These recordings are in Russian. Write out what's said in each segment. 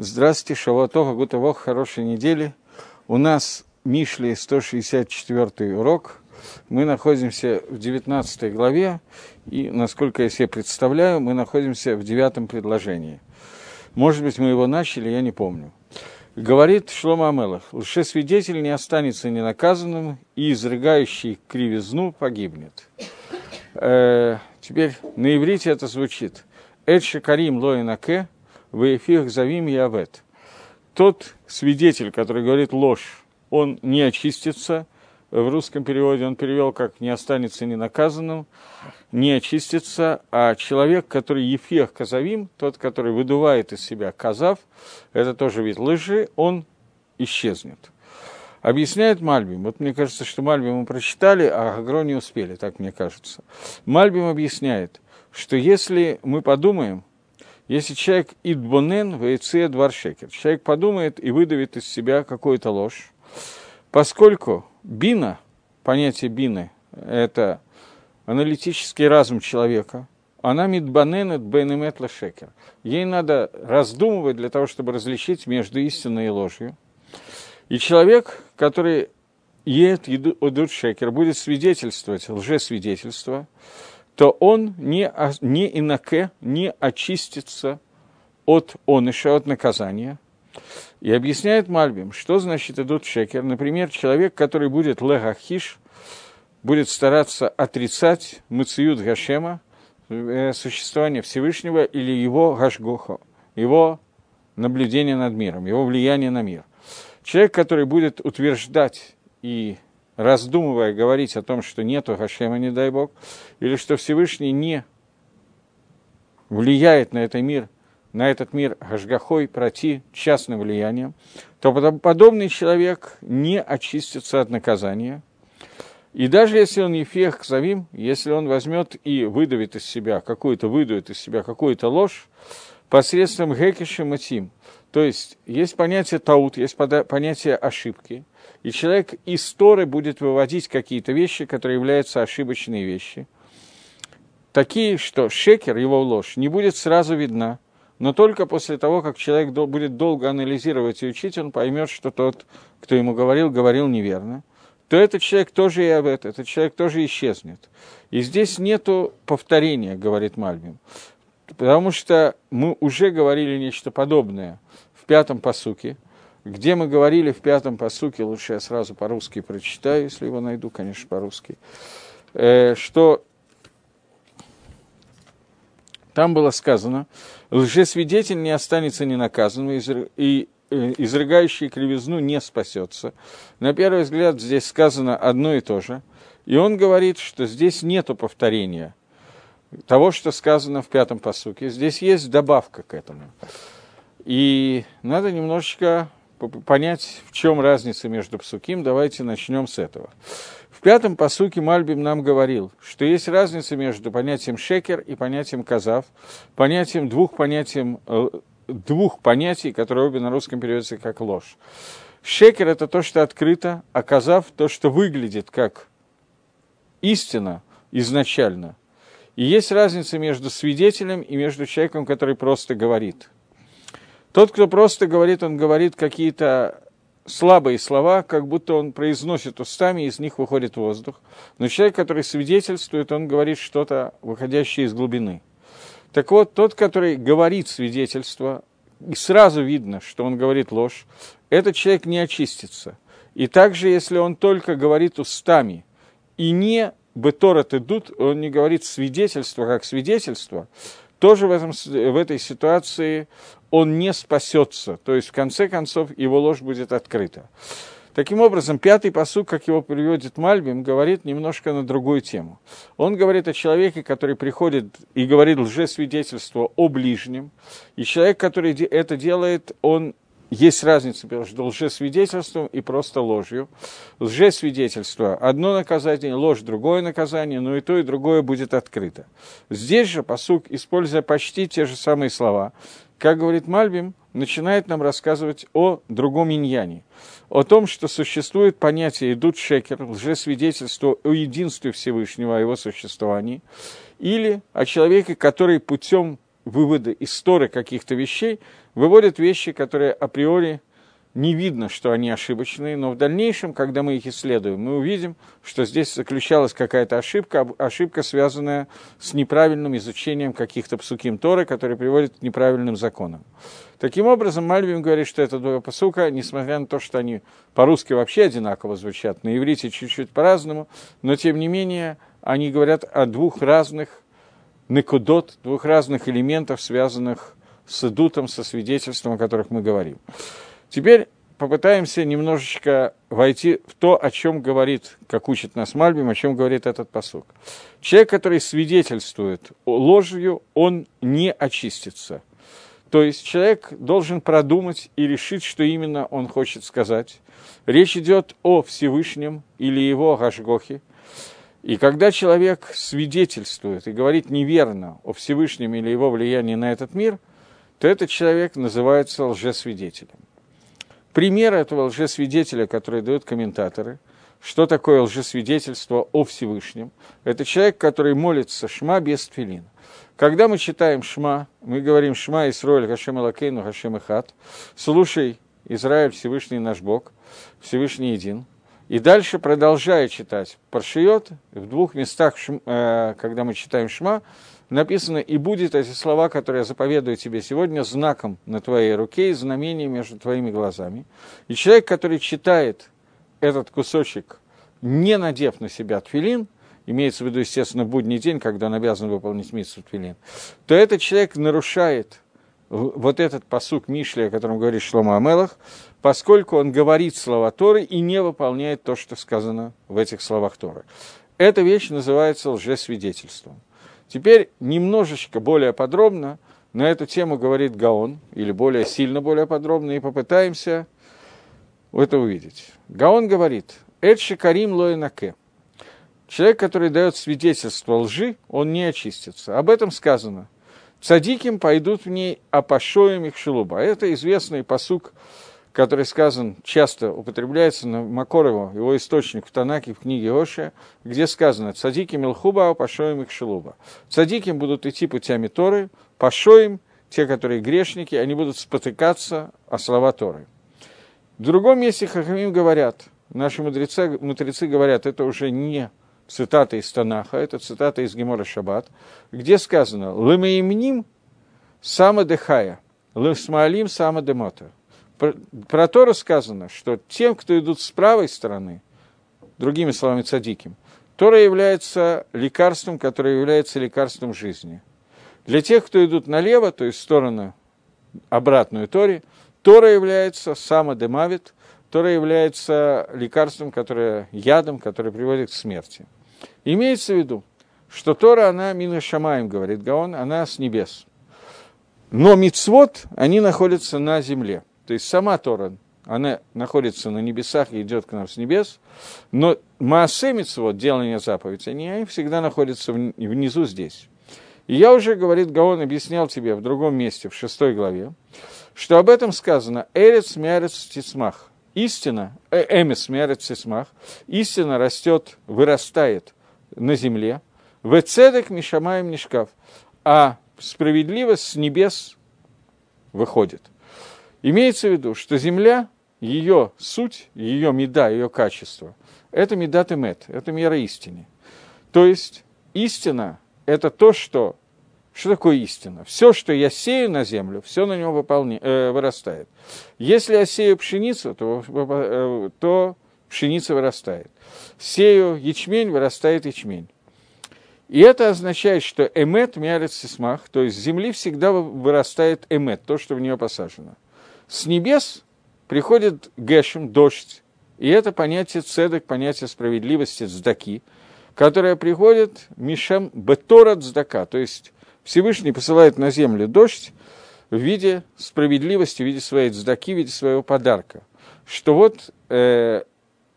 Здравствуйте, Шавуатова, Гутавох, хорошей недели. У нас Мишли 164 урок. Мы находимся в 19 главе, и, насколько я себе представляю, мы находимся в девятом предложении. Может быть, мы его начали, я не помню. Говорит Шлома Амелах, лжесвидетель не останется ненаказанным, и изрыгающий кривизну погибнет. Э, теперь на иврите это звучит. Эд шакарим лоинаке, Ваефих завим явет. Тот свидетель, который говорит ложь, он не очистится. В русском переводе он перевел как «не останется ненаказанным», «не очистится», а человек, который ефех казавим, тот, который выдувает из себя казав, это тоже вид лжи, он исчезнет. Объясняет Мальбим, вот мне кажется, что Мальбим мы прочитали, а Агро не успели, так мне кажется. Мальбим объясняет, что если мы подумаем, если человек идбонен вейце дваршекер, человек подумает и выдавит из себя какую-то ложь, поскольку бина, понятие бины, это аналитический разум человека, она мидбаненет бенемет лашекер. Ей надо раздумывать для того, чтобы различить между истиной и ложью. И человек, который ед идут шекер, будет свидетельствовать лжесвидетельство, то он не, не инаке, не очистится от оныша, от наказания. И объясняет Мальбим, что значит идут шекер. Например, человек, который будет легахиш, будет стараться отрицать мациют Гашема, э, существование Всевышнего или его гашгоха, его наблюдение над миром, его влияние на мир. Человек, который будет утверждать и раздумывая, говорить о том, что нету Хашема, не дай Бог, или что Всевышний не влияет на этот мир, на этот мир Гашгахой, пройти частным влиянием, то подобный человек не очистится от наказания. И даже если он ефех завим, если он возьмет и выдавит из себя какую-то, выдует из себя какую-то ложь, посредством гекиши матим, то есть есть понятие таут, есть понятие ошибки – и человек из Торы будет выводить какие-то вещи, которые являются ошибочные вещи. Такие, что шекер, его ложь, не будет сразу видна, но только после того, как человек будет долго анализировать и учить, он поймет, что тот, кто ему говорил, говорил неверно, то этот человек тоже и об этом, этот человек тоже исчезнет. И здесь нету повторения, говорит Мальбим, потому что мы уже говорили нечто подобное в пятом посуке – где мы говорили в пятом посуке, лучше я сразу по-русски прочитаю, если его найду, конечно, по-русски, э, что там было сказано, лжесвидетель не останется ненаказанным, и э, изрыгающий кривизну не спасется. На первый взгляд здесь сказано одно и то же. И он говорит, что здесь нету повторения того, что сказано в пятом посуке. Здесь есть добавка к этому. И надо немножечко понять, в чем разница между псуким, давайте начнем с этого. В пятом посуке Мальбим нам говорил, что есть разница между понятием шекер и понятием казав, понятием двух, понятием, э, двух понятий, которые обе на русском переводятся как ложь. Шекер – это то, что открыто, а казав – то, что выглядит как истина изначально. И есть разница между свидетелем и между человеком, который просто говорит – тот, кто просто говорит, он говорит какие-то слабые слова, как будто он произносит устами, из них выходит воздух. Но человек, который свидетельствует, он говорит что-то, выходящее из глубины. Так вот, тот, который говорит свидетельство, и сразу видно, что он говорит ложь, этот человек не очистится. И также, если он только говорит устами и не беторат идут, он не говорит свидетельство как свидетельство, тоже в, этом, в этой ситуации он не спасется. То есть, в конце концов, его ложь будет открыта. Таким образом, пятый посуд, как его приводит Мальбим, говорит немножко на другую тему. Он говорит о человеке, который приходит и говорит лжесвидетельство о ближнем, и человек, который это делает, он есть разница между лжесвидетельством и просто ложью. Лжесвидетельство – одно наказание, ложь – другое наказание, но и то, и другое будет открыто. Здесь же посук, используя почти те же самые слова, как говорит Мальбим, начинает нам рассказывать о другом иньяне, о том, что существует понятие «идут шекер», лжесвидетельство о единстве Всевышнего, о его существовании, или о человеке, который путем выводы истории каких-то вещей, выводят вещи, которые априори не видно, что они ошибочные, но в дальнейшем, когда мы их исследуем, мы увидим, что здесь заключалась какая-то ошибка, ошибка, связанная с неправильным изучением каких-то псуким Торы, которые приводят к неправильным законам. Таким образом, Мальвин говорит, что это два посука, несмотря на то, что они по-русски вообще одинаково звучат, на иврите чуть-чуть по-разному, но тем не менее они говорят о двух разных некудот, двух разных элементов, связанных с идутом, со свидетельством, о которых мы говорим. Теперь попытаемся немножечко войти в то, о чем говорит, как учит нас Мальбим, о чем говорит этот посук. Человек, который свидетельствует ложью, он не очистится. То есть человек должен продумать и решить, что именно он хочет сказать. Речь идет о Всевышнем или его Гашгохе. И когда человек свидетельствует и говорит неверно о Всевышнем или его влиянии на этот мир, то этот человек называется лжесвидетелем. Пример этого лжесвидетеля, который дают комментаторы, что такое лжесвидетельство о Всевышнем, это человек, который молится шма без тфилина. Когда мы читаем шма, мы говорим шма Исроэль Хашем Элакейну Хашем Ихат, слушай, Израиль, Всевышний наш Бог, Всевышний един. И дальше, продолжая читать Паршиот, в двух местах, э, когда мы читаем шма, написано, и будет эти слова, которые я заповедую тебе сегодня, знаком на твоей руке и знамением между твоими глазами. И человек, который читает этот кусочек, не надев на себя тфилин, имеется в виду, естественно, будний день, когда он обязан выполнить миссу тфилин, то этот человек нарушает вот этот посук Мишли, о котором говорит Шлома Амелах, поскольку он говорит слова Торы и не выполняет то, что сказано в этих словах Торы. Эта вещь называется лжесвидетельством. Теперь немножечко более подробно на эту тему говорит Гаон, или более сильно, более подробно, и попытаемся это увидеть. Гаон говорит, «Эд шикарим лоинаке». Человек, который дает свидетельство лжи, он не очистится. Об этом сказано. Цадиким пойдут в ней, а пошоем их шелуба. Это известный посук который сказан, часто употребляется на Макорову, его источник в Танаке, в книге Оша, где сказано «Цадики милхуба, пашоим их шелуба». Цадики будут идти путями Торы, пашоим, те, которые грешники, они будут спотыкаться о слова Торы. В другом месте Хахамим говорят, наши мудрецы, мудрецы говорят, это уже не цитата из Танаха, это цитата из Гемора Шаббат, где сказано «Лымаимним сама дехая, лымсмаалим сама демота». Про, про Тору сказано, что тем, кто идут с правой стороны, другими словами, цадиким, Тора является лекарством, которое является лекарством жизни. Для тех, кто идут налево, то есть в сторону обратную Торе, Тора является самодемавит, Тора является лекарством, которое ядом, которое приводит к смерти. Имеется в виду, что Тора, она мина шамаем, говорит Гаон, она с небес. Но мицвод, они находятся на земле. То есть сама Тора, она находится на небесах и идет к нам с небес, но Маасемиц, вот, делание заповедей, они всегда находятся внизу здесь. И я уже, говорит Гаон, объяснял тебе в другом месте, в шестой главе, что об этом сказано «Эрец мярец тисмах». Истина, э, эмис мярец тисмах, истина растет, вырастает на земле, в цедек мишамаем нишкав, а справедливость с небес выходит – Имеется в виду, что земля, ее суть, ее меда, ее качество, это медат и мед, это мера истины. То есть истина – это то, что... Что такое истина? Все, что я сею на землю, все на него выполня, э, вырастает. Если я сею пшеницу, то, э, то пшеница вырастает. Сею ячмень, вырастает ячмень. И это означает, что эмет мярит сисмах, то есть с земли всегда вырастает эмет, то, что в нее посажено – с небес приходит гешем, дождь, и это понятие цедок, понятие справедливости, цдаки, которое приходит мишем бетора цдака, то есть Всевышний посылает на землю дождь в виде справедливости, в виде своей цдаки, в виде своего подарка. Что вот э,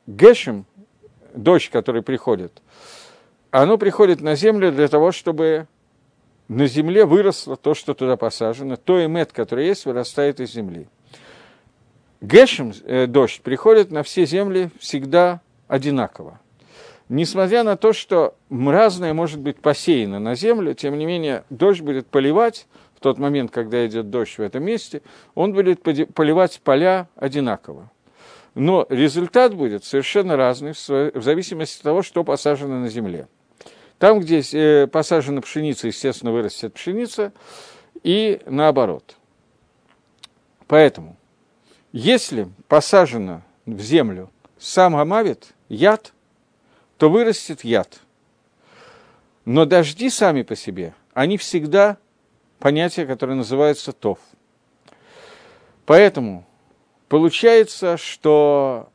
гешем, дождь, который приходит, оно приходит на землю для того, чтобы на земле выросло то, что туда посажено, то эмет, который есть, вырастает из земли. Гешем, э, дождь, приходит на все земли всегда одинаково. Несмотря на то, что разное может быть посеяно на землю, тем не менее дождь будет поливать в тот момент, когда идет дождь в этом месте, он будет поливать поля одинаково. Но результат будет совершенно разный в зависимости от того, что посажено на земле. Там, где э, посажена пшеница, естественно, вырастет пшеница, и наоборот. Поэтому, если посажено в землю сам гамавит, яд, то вырастет яд. Но дожди сами по себе, они всегда понятие, которое называется тов. Поэтому получается, что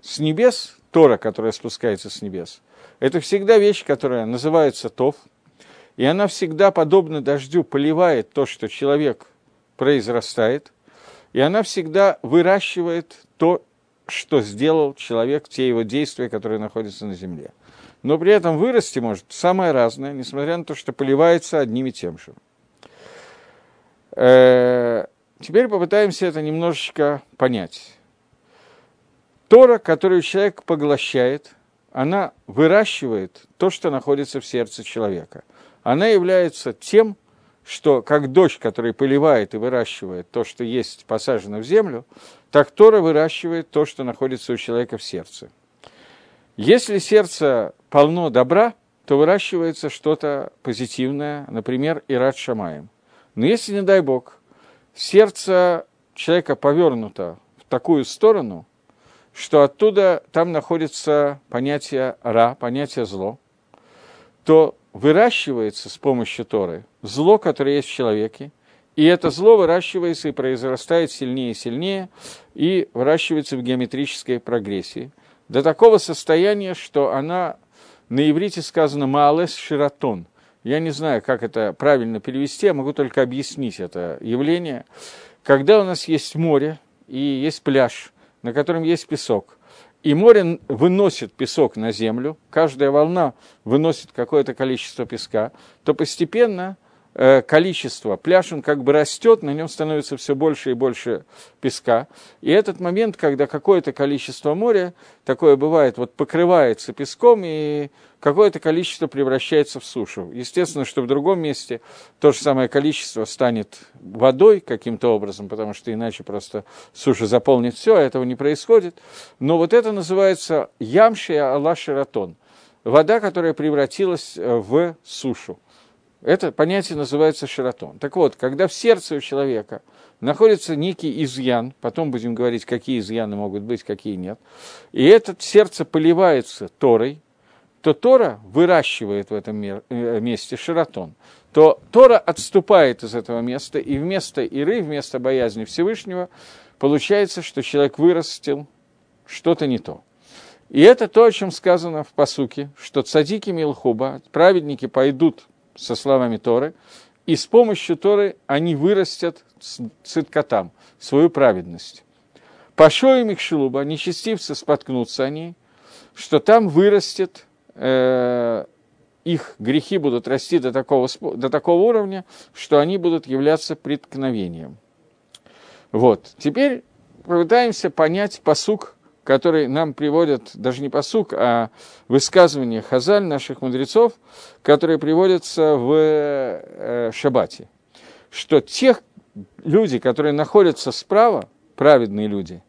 с небес, Тора, которая спускается с небес, это всегда вещь, которая называется тов, и она всегда, подобно дождю, поливает то, что человек произрастает, и она всегда выращивает то, что сделал человек, те его действия, которые находятся на земле. Но при этом вырасти может самое разное, несмотря на то, что поливается одним и тем же. Э, теперь попытаемся это немножечко понять. Тора, которую человек поглощает, она выращивает то, что находится в сердце человека. Она является тем, что как дождь, который поливает и выращивает то, что есть посажено в землю, так Тора выращивает то, что находится у человека в сердце. Если сердце полно добра, то выращивается что-то позитивное, например, Ират Шамаем. Но если, не дай Бог, сердце человека повернуто в такую сторону, что оттуда там находится понятие ра, понятие зло, то выращивается с помощью Торы зло, которое есть в человеке, и это зло выращивается и произрастает сильнее и сильнее, и выращивается в геометрической прогрессии, до такого состояния, что она, на иврите сказано «маалес ширатон», я не знаю, как это правильно перевести, я могу только объяснить это явление. Когда у нас есть море и есть пляж, на котором есть песок, и море выносит песок на землю, каждая волна выносит какое-то количество песка, то постепенно количество, пляж он как бы растет, на нем становится все больше и больше песка. И этот момент, когда какое-то количество моря, такое бывает, вот покрывается песком, и какое-то количество превращается в сушу. Естественно, что в другом месте то же самое количество станет водой каким-то образом, потому что иначе просто суша заполнит все, а этого не происходит. Но вот это называется ямшия Аллах Ширатон. Вода, которая превратилась э, в сушу. Это понятие называется широтон. Так вот, когда в сердце у человека находится некий изъян, потом будем говорить, какие изъяны могут быть, какие нет, и это сердце поливается Торой, то Тора выращивает в этом э, месте широтон, то Тора отступает из этого места, и вместо Иры, вместо боязни Всевышнего, получается, что человек вырастил что-то не то. И это то, о чем сказано в посуке, что цадики Милхуба, праведники пойдут со словами Торы, и с помощью Торы они вырастят циткотам, свою праведность. Пошоем их шелуба, нечестивцы споткнутся они, что там вырастет, э, их грехи будут расти до такого, до такого уровня, что они будут являться преткновением. Вот. Теперь попытаемся понять посук который нам приводят, даже не посук, а высказывания хазаль наших мудрецов, которые приводятся в э, Шабате, что тех люди, которые находятся справа, праведные люди,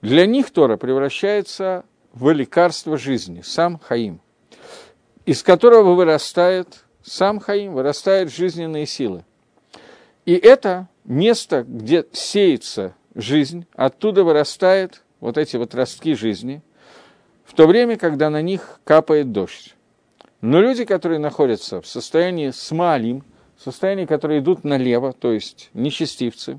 для них Тора превращается в лекарство жизни, сам Хаим, из которого вырастает, сам Хаим, вырастают жизненные силы. И это место, где сеется жизнь, оттуда вырастает вот эти вот ростки жизни, в то время, когда на них капает дождь. Но люди, которые находятся в состоянии смалим, в состоянии, которые идут налево, то есть нечестивцы,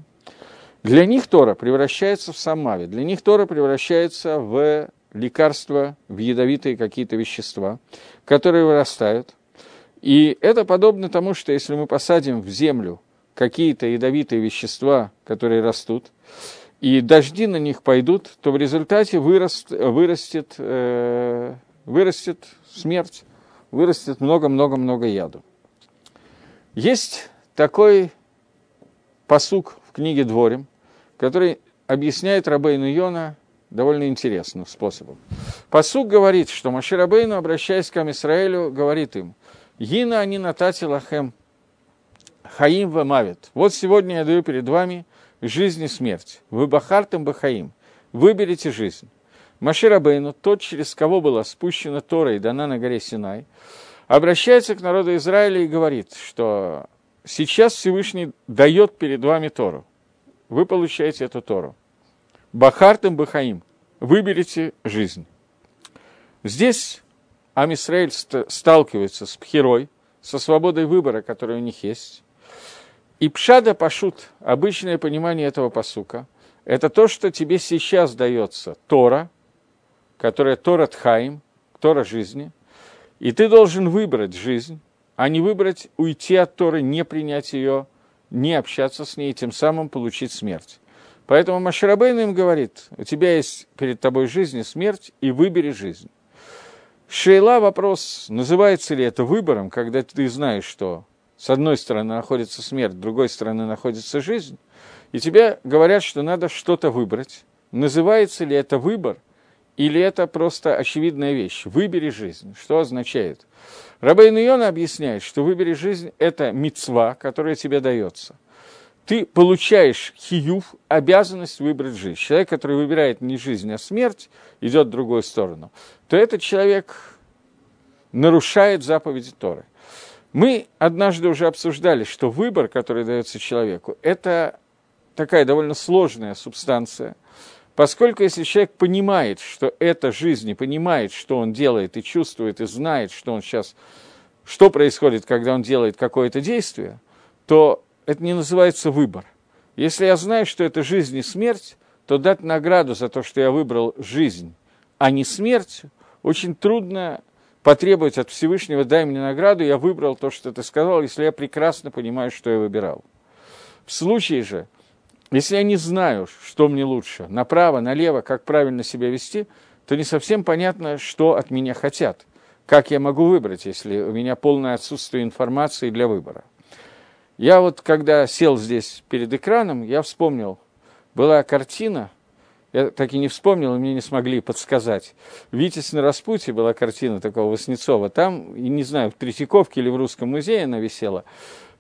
для них Тора превращается в самави, для них Тора превращается в лекарства, в ядовитые какие-то вещества, которые вырастают. И это подобно тому, что если мы посадим в землю какие-то ядовитые вещества, которые растут, и дожди на них пойдут, то в результате выраст, вырастет, э, вырастет смерть, вырастет много-много-много яду. Есть такой посук в книге Дворим, который объясняет Рабейну Йона довольно интересным способом. Посук говорит, что Маши обращаясь к Амисраэлю, говорит им, «Гина они натати лахем Хаим Вамавит. Вот сегодня я даю перед вами жизнь и смерть. Вы Бахартам Бахаим. Выберите жизнь. Маширабейну, тот, через кого была спущена Тора и дана на горе Синай, обращается к народу Израиля и говорит, что сейчас Всевышний дает перед вами Тору. Вы получаете эту Тору. Бахартам Бахаим. Выберите жизнь. Здесь Амисраэль сталкивается с Пхерой, со свободой выбора, которая у них есть. И пшада пашут, обычное понимание этого посука, это то, что тебе сейчас дается Тора, которая Тора Тхаим, Тора жизни, и ты должен выбрать жизнь, а не выбрать уйти от Торы, не принять ее, не общаться с ней, тем самым получить смерть. Поэтому Маширабейн им говорит, у тебя есть перед тобой жизнь и смерть, и выбери жизнь. Шейла вопрос, называется ли это выбором, когда ты знаешь, что с одной стороны находится смерть, с другой стороны находится жизнь, и тебе говорят, что надо что-то выбрать. Называется ли это выбор, или это просто очевидная вещь? Выбери жизнь. Что означает? Рабейн Йона объясняет, что выбери жизнь – это мецва, которая тебе дается. Ты получаешь хиюв, обязанность выбрать жизнь. Человек, который выбирает не жизнь, а смерть, идет в другую сторону, то этот человек нарушает заповеди Торы. Мы однажды уже обсуждали, что выбор, который дается человеку, это такая довольно сложная субстанция, поскольку если человек понимает, что это жизнь, и понимает, что он делает, и чувствует, и знает, что он сейчас, что происходит, когда он делает какое-то действие, то это не называется выбор. Если я знаю, что это жизнь и смерть, то дать награду за то, что я выбрал жизнь, а не смерть, очень трудно потребовать от Всевышнего, дай мне награду, я выбрал то, что ты сказал, если я прекрасно понимаю, что я выбирал. В случае же, если я не знаю, что мне лучше, направо, налево, как правильно себя вести, то не совсем понятно, что от меня хотят. Как я могу выбрать, если у меня полное отсутствие информации для выбора. Я вот, когда сел здесь перед экраном, я вспомнил, была картина – я так и не вспомнил, мне не смогли подсказать. «Витязь на распутье» была картина такого Васнецова. Там, и не знаю, в Третьяковке или в Русском музее она висела,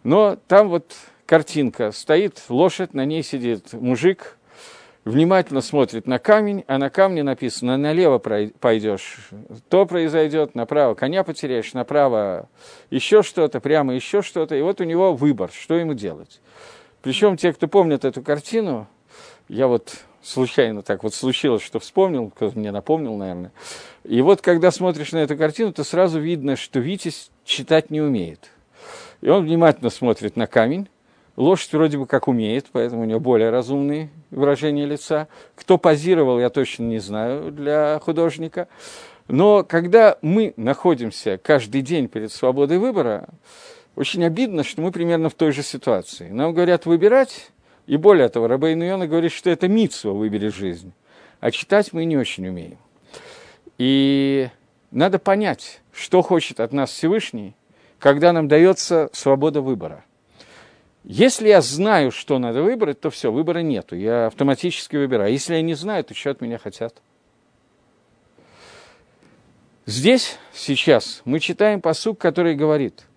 но там вот картинка. Стоит лошадь, на ней сидит мужик, внимательно смотрит на камень, а на камне написано «налево пойдешь, то произойдет, направо коня потеряешь, направо еще что-то, прямо еще что-то». И вот у него выбор, что ему делать. Причем те, кто помнит эту картину, я вот случайно так вот случилось, что вспомнил, кто мне напомнил, наверное. И вот когда смотришь на эту картину, то сразу видно, что Витязь читать не умеет. И он внимательно смотрит на камень. Лошадь вроде бы как умеет, поэтому у нее более разумные выражения лица. Кто позировал, я точно не знаю для художника. Но когда мы находимся каждый день перед свободой выбора, очень обидно, что мы примерно в той же ситуации. Нам говорят выбирать, и более того, Рабейн Йона говорит, что это митсва «выбери жизнь», а читать мы не очень умеем. И надо понять, что хочет от нас Всевышний, когда нам дается свобода выбора. Если я знаю, что надо выбрать, то все, выбора нету, я автоматически выбираю. Если я не знаю, то что от меня хотят? Здесь, сейчас, мы читаем посук, который говорит,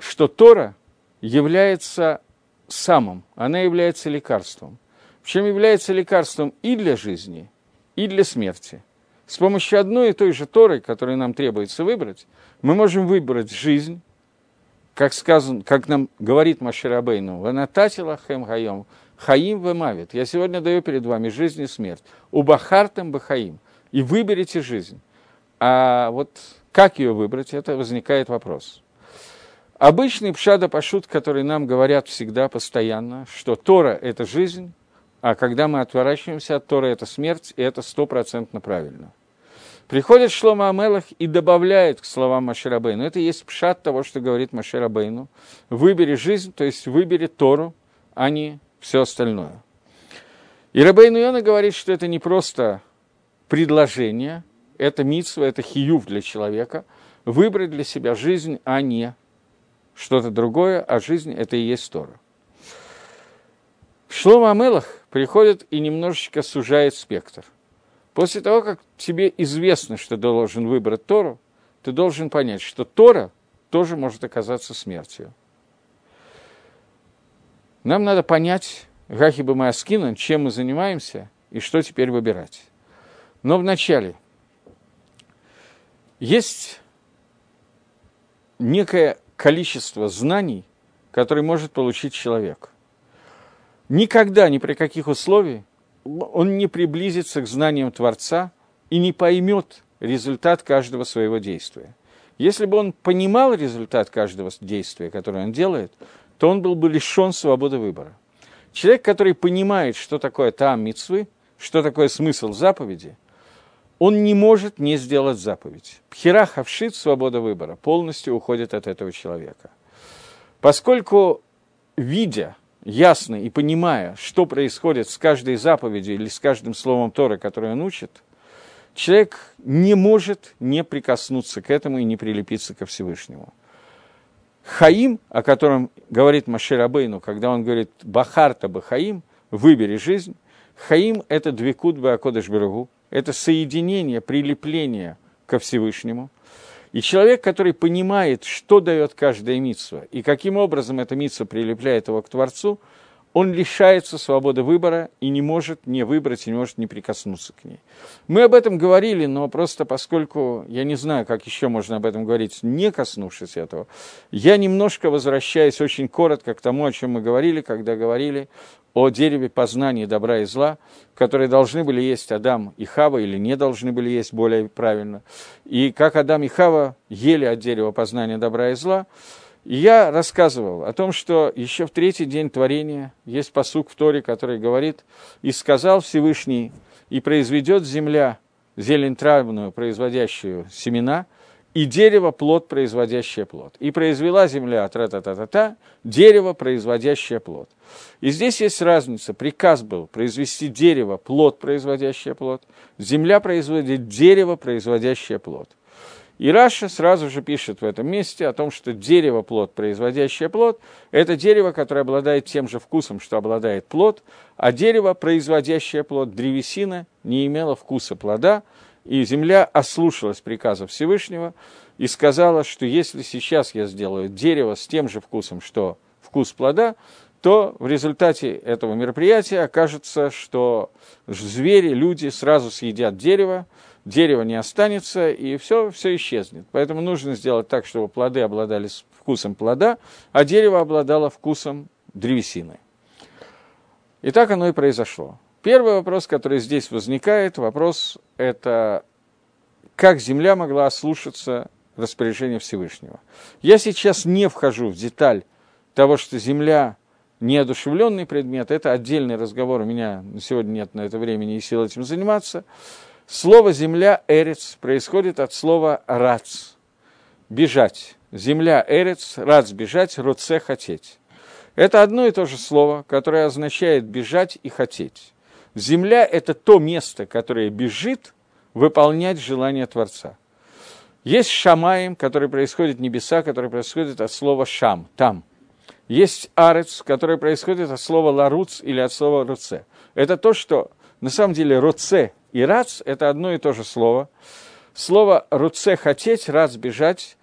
что Тора является самым, она является лекарством. Причем является лекарством и для жизни, и для смерти. С помощью одной и той же Торы, которую нам требуется выбрать, мы можем выбрать жизнь, как, сказано, как нам говорит Маширабейну, «Ванататила хэм хайом, хаим вемавит». Я сегодня даю перед вами жизнь и смерть. «Убахартем бахаим». И выберите жизнь. А вот как ее выбрать, это возникает вопрос. Обычный пшада пашут, который нам говорят всегда, постоянно, что Тора – это жизнь, а когда мы отворачиваемся от Тора – это смерть, и это стопроцентно правильно. Приходит Шлома Амелах и добавляет к словам Маширабейну. Это есть пшат того, что говорит Маширабейну. Выбери жизнь, то есть выбери Тору, а не все остальное. И Рабейну Йона говорит, что это не просто предложение, это митсва, это хиюв для человека, выбрать для себя жизнь, а не что-то другое, а жизнь – это и есть Тора. Шлома Амелах приходит и немножечко сужает спектр. После того, как тебе известно, что ты должен выбрать Тору, ты должен понять, что Тора тоже может оказаться смертью. Нам надо понять, Гахиба Маскина, чем мы занимаемся и что теперь выбирать. Но вначале есть некое количество знаний, которые может получить человек. Никогда, ни при каких условиях он не приблизится к знаниям Творца и не поймет результат каждого своего действия. Если бы он понимал результат каждого действия, которое он делает, то он был бы лишен свободы выбора. Человек, который понимает, что такое там мицвы, что такое смысл заповеди, он не может не сделать заповедь. Пхера хавшит, свобода выбора, полностью уходит от этого человека. Поскольку, видя ясно и понимая, что происходит с каждой заповедью или с каждым словом Торы, которое он учит, человек не может не прикоснуться к этому и не прилепиться ко Всевышнему. Хаим, о котором говорит Машир Абейну, когда он говорит «Бахарта Бахаим», «Выбери жизнь», Хаим – это двекут Беакодыш Берегу, это соединение, прилепление ко Всевышнему. И человек, который понимает, что дает каждая митсва, и каким образом эта митсва прилепляет его к Творцу, он лишается свободы выбора и не может не выбрать, и не может не прикоснуться к ней. Мы об этом говорили, но просто поскольку я не знаю, как еще можно об этом говорить, не коснувшись этого, я немножко возвращаюсь очень коротко к тому, о чем мы говорили, когда говорили о дереве познания добра и зла, которые должны были есть Адам и Хава, или не должны были есть более правильно. И как Адам и Хава ели от дерева познания добра и зла, я рассказывал о том, что еще в третий день творения есть посук в Торе, который говорит, «И сказал Всевышний, и произведет земля зелень травную, производящую семена, и дерево плод, производящее плод. И произвела земля, тра-та-та-та-та, дерево, производящее плод. И здесь есть разница. Приказ был произвести дерево, плод, производящее плод. Земля производит дерево, производящее плод. И Раша сразу же пишет в этом месте о том, что дерево плод, производящее плод, это дерево, которое обладает тем же вкусом, что обладает плод, а дерево, производящее плод, древесина, не имело вкуса плода, и земля ослушалась приказа Всевышнего и сказала, что если сейчас я сделаю дерево с тем же вкусом, что вкус плода, то в результате этого мероприятия окажется, что звери, люди сразу съедят дерево, дерево не останется, и все, все исчезнет. Поэтому нужно сделать так, чтобы плоды обладали вкусом плода, а дерево обладало вкусом древесины. И так оно и произошло. Первый вопрос, который здесь возникает, вопрос – это как земля могла ослушаться распоряжения Всевышнего. Я сейчас не вхожу в деталь того, что земля неодушевленный предмет, это отдельный разговор, у меня сегодня нет на это времени и сил этим заниматься. Слово «земля» «эрец» происходит от слова «рац» – «бежать». Земля «эрец», «рац» – «бежать», «роце» – «хотеть». Это одно и то же слово, которое означает «бежать» и «хотеть». Земля – это то место, которое бежит выполнять желание Творца. Есть шамаем, который происходит небеса, который происходит от слова «шам» – «там». Есть арец, который происходит от слова «ларуц» или от слова «руце». Это то, что на самом деле «роце» и «рац» – это одно и то же слово. Слово «руце» – хотеть, «рац» – бежать.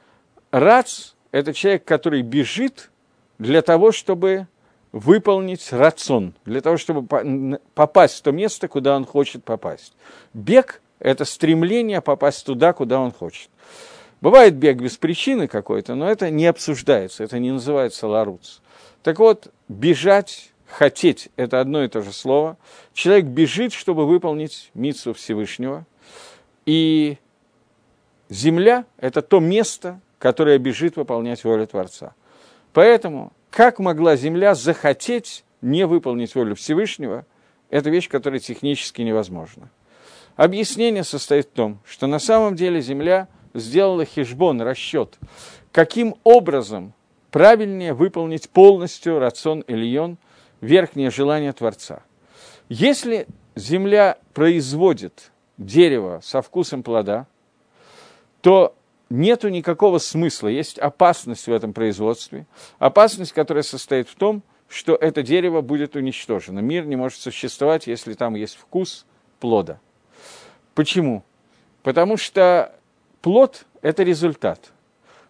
«Рац» – это человек, который бежит для того, чтобы выполнить рацион, для того, чтобы попасть в то место, куда он хочет попасть. Бег – это стремление попасть туда, куда он хочет. Бывает бег без причины какой-то, но это не обсуждается, это не называется ларуц. Так вот, бежать хотеть – это одно и то же слово. Человек бежит, чтобы выполнить митсу Всевышнего. И земля – это то место, которое бежит выполнять волю Творца. Поэтому, как могла земля захотеть не выполнить волю Всевышнего, это вещь, которая технически невозможна. Объяснение состоит в том, что на самом деле земля сделала хижбон, расчет, каким образом правильнее выполнить полностью рацион Ильон – верхнее желание Творца. Если земля производит дерево со вкусом плода, то нету никакого смысла, есть опасность в этом производстве. Опасность, которая состоит в том, что это дерево будет уничтожено. Мир не может существовать, если там есть вкус плода. Почему? Потому что плод – это результат.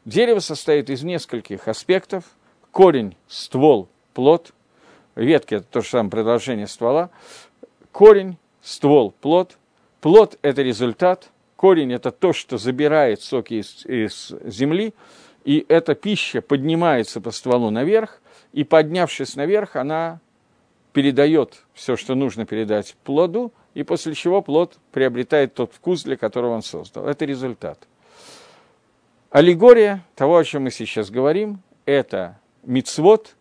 Дерево состоит из нескольких аспектов. Корень, ствол, плод – ветки – это то же самое продолжение ствола, корень, ствол, плод. Плод – это результат, корень – это то, что забирает соки из, из земли, и эта пища поднимается по стволу наверх, и поднявшись наверх, она передает все, что нужно передать плоду, и после чего плод приобретает тот вкус, для которого он создал. Это результат. Аллегория того, о чем мы сейчас говорим, это мицвод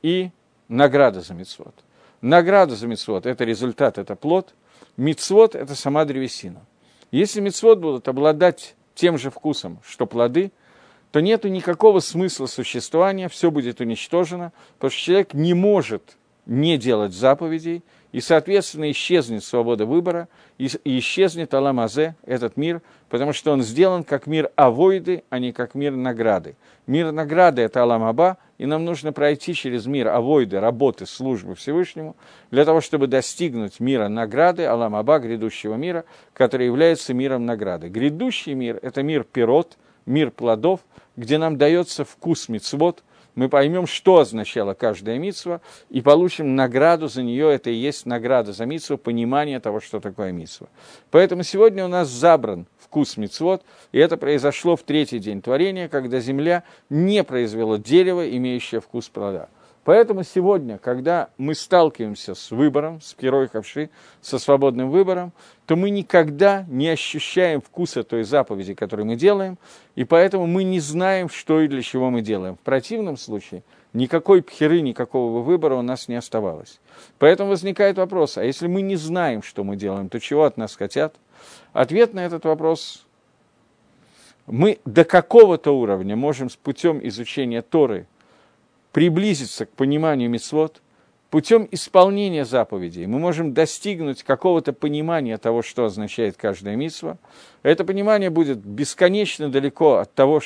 и награда за мицвод. Награда за мицвод – это результат, это плод. Мицвод – это сама древесина. Если мицвод будут обладать тем же вкусом, что плоды, то нет никакого смысла существования, все будет уничтожено, потому что человек не может не делать заповедей, и, соответственно, исчезнет свобода выбора, и, исчезнет Аламазе, этот мир, потому что он сделан как мир авойды, а не как мир награды. Мир награды – это Аламаба, и нам нужно пройти через мир авойды, работы, службы Всевышнему, для того, чтобы достигнуть мира награды, Аламаба, грядущего мира, который является миром награды. Грядущий мир – это мир пирот, мир плодов, где нам дается вкус мицвод – мы поймем, что означала каждая митсва, и получим награду за нее. Это и есть награда за митсву, понимание того, что такое митсва. Поэтому сегодня у нас забран вкус мицвод, и это произошло в третий день творения, когда земля не произвела дерево, имеющее вкус плода. Поэтому сегодня, когда мы сталкиваемся с выбором, с пирой хавши, со свободным выбором, то мы никогда не ощущаем вкуса той заповеди, которую мы делаем, и поэтому мы не знаем, что и для чего мы делаем. В противном случае никакой пхеры, никакого выбора у нас не оставалось. Поэтому возникает вопрос, а если мы не знаем, что мы делаем, то чего от нас хотят? Ответ на этот вопрос – мы до какого-то уровня можем с путем изучения Торы приблизиться к пониманию мецвод, путем исполнения заповедей мы можем достигнуть какого-то понимания того, что означает каждая митсва. Это понимание будет бесконечно далеко от того,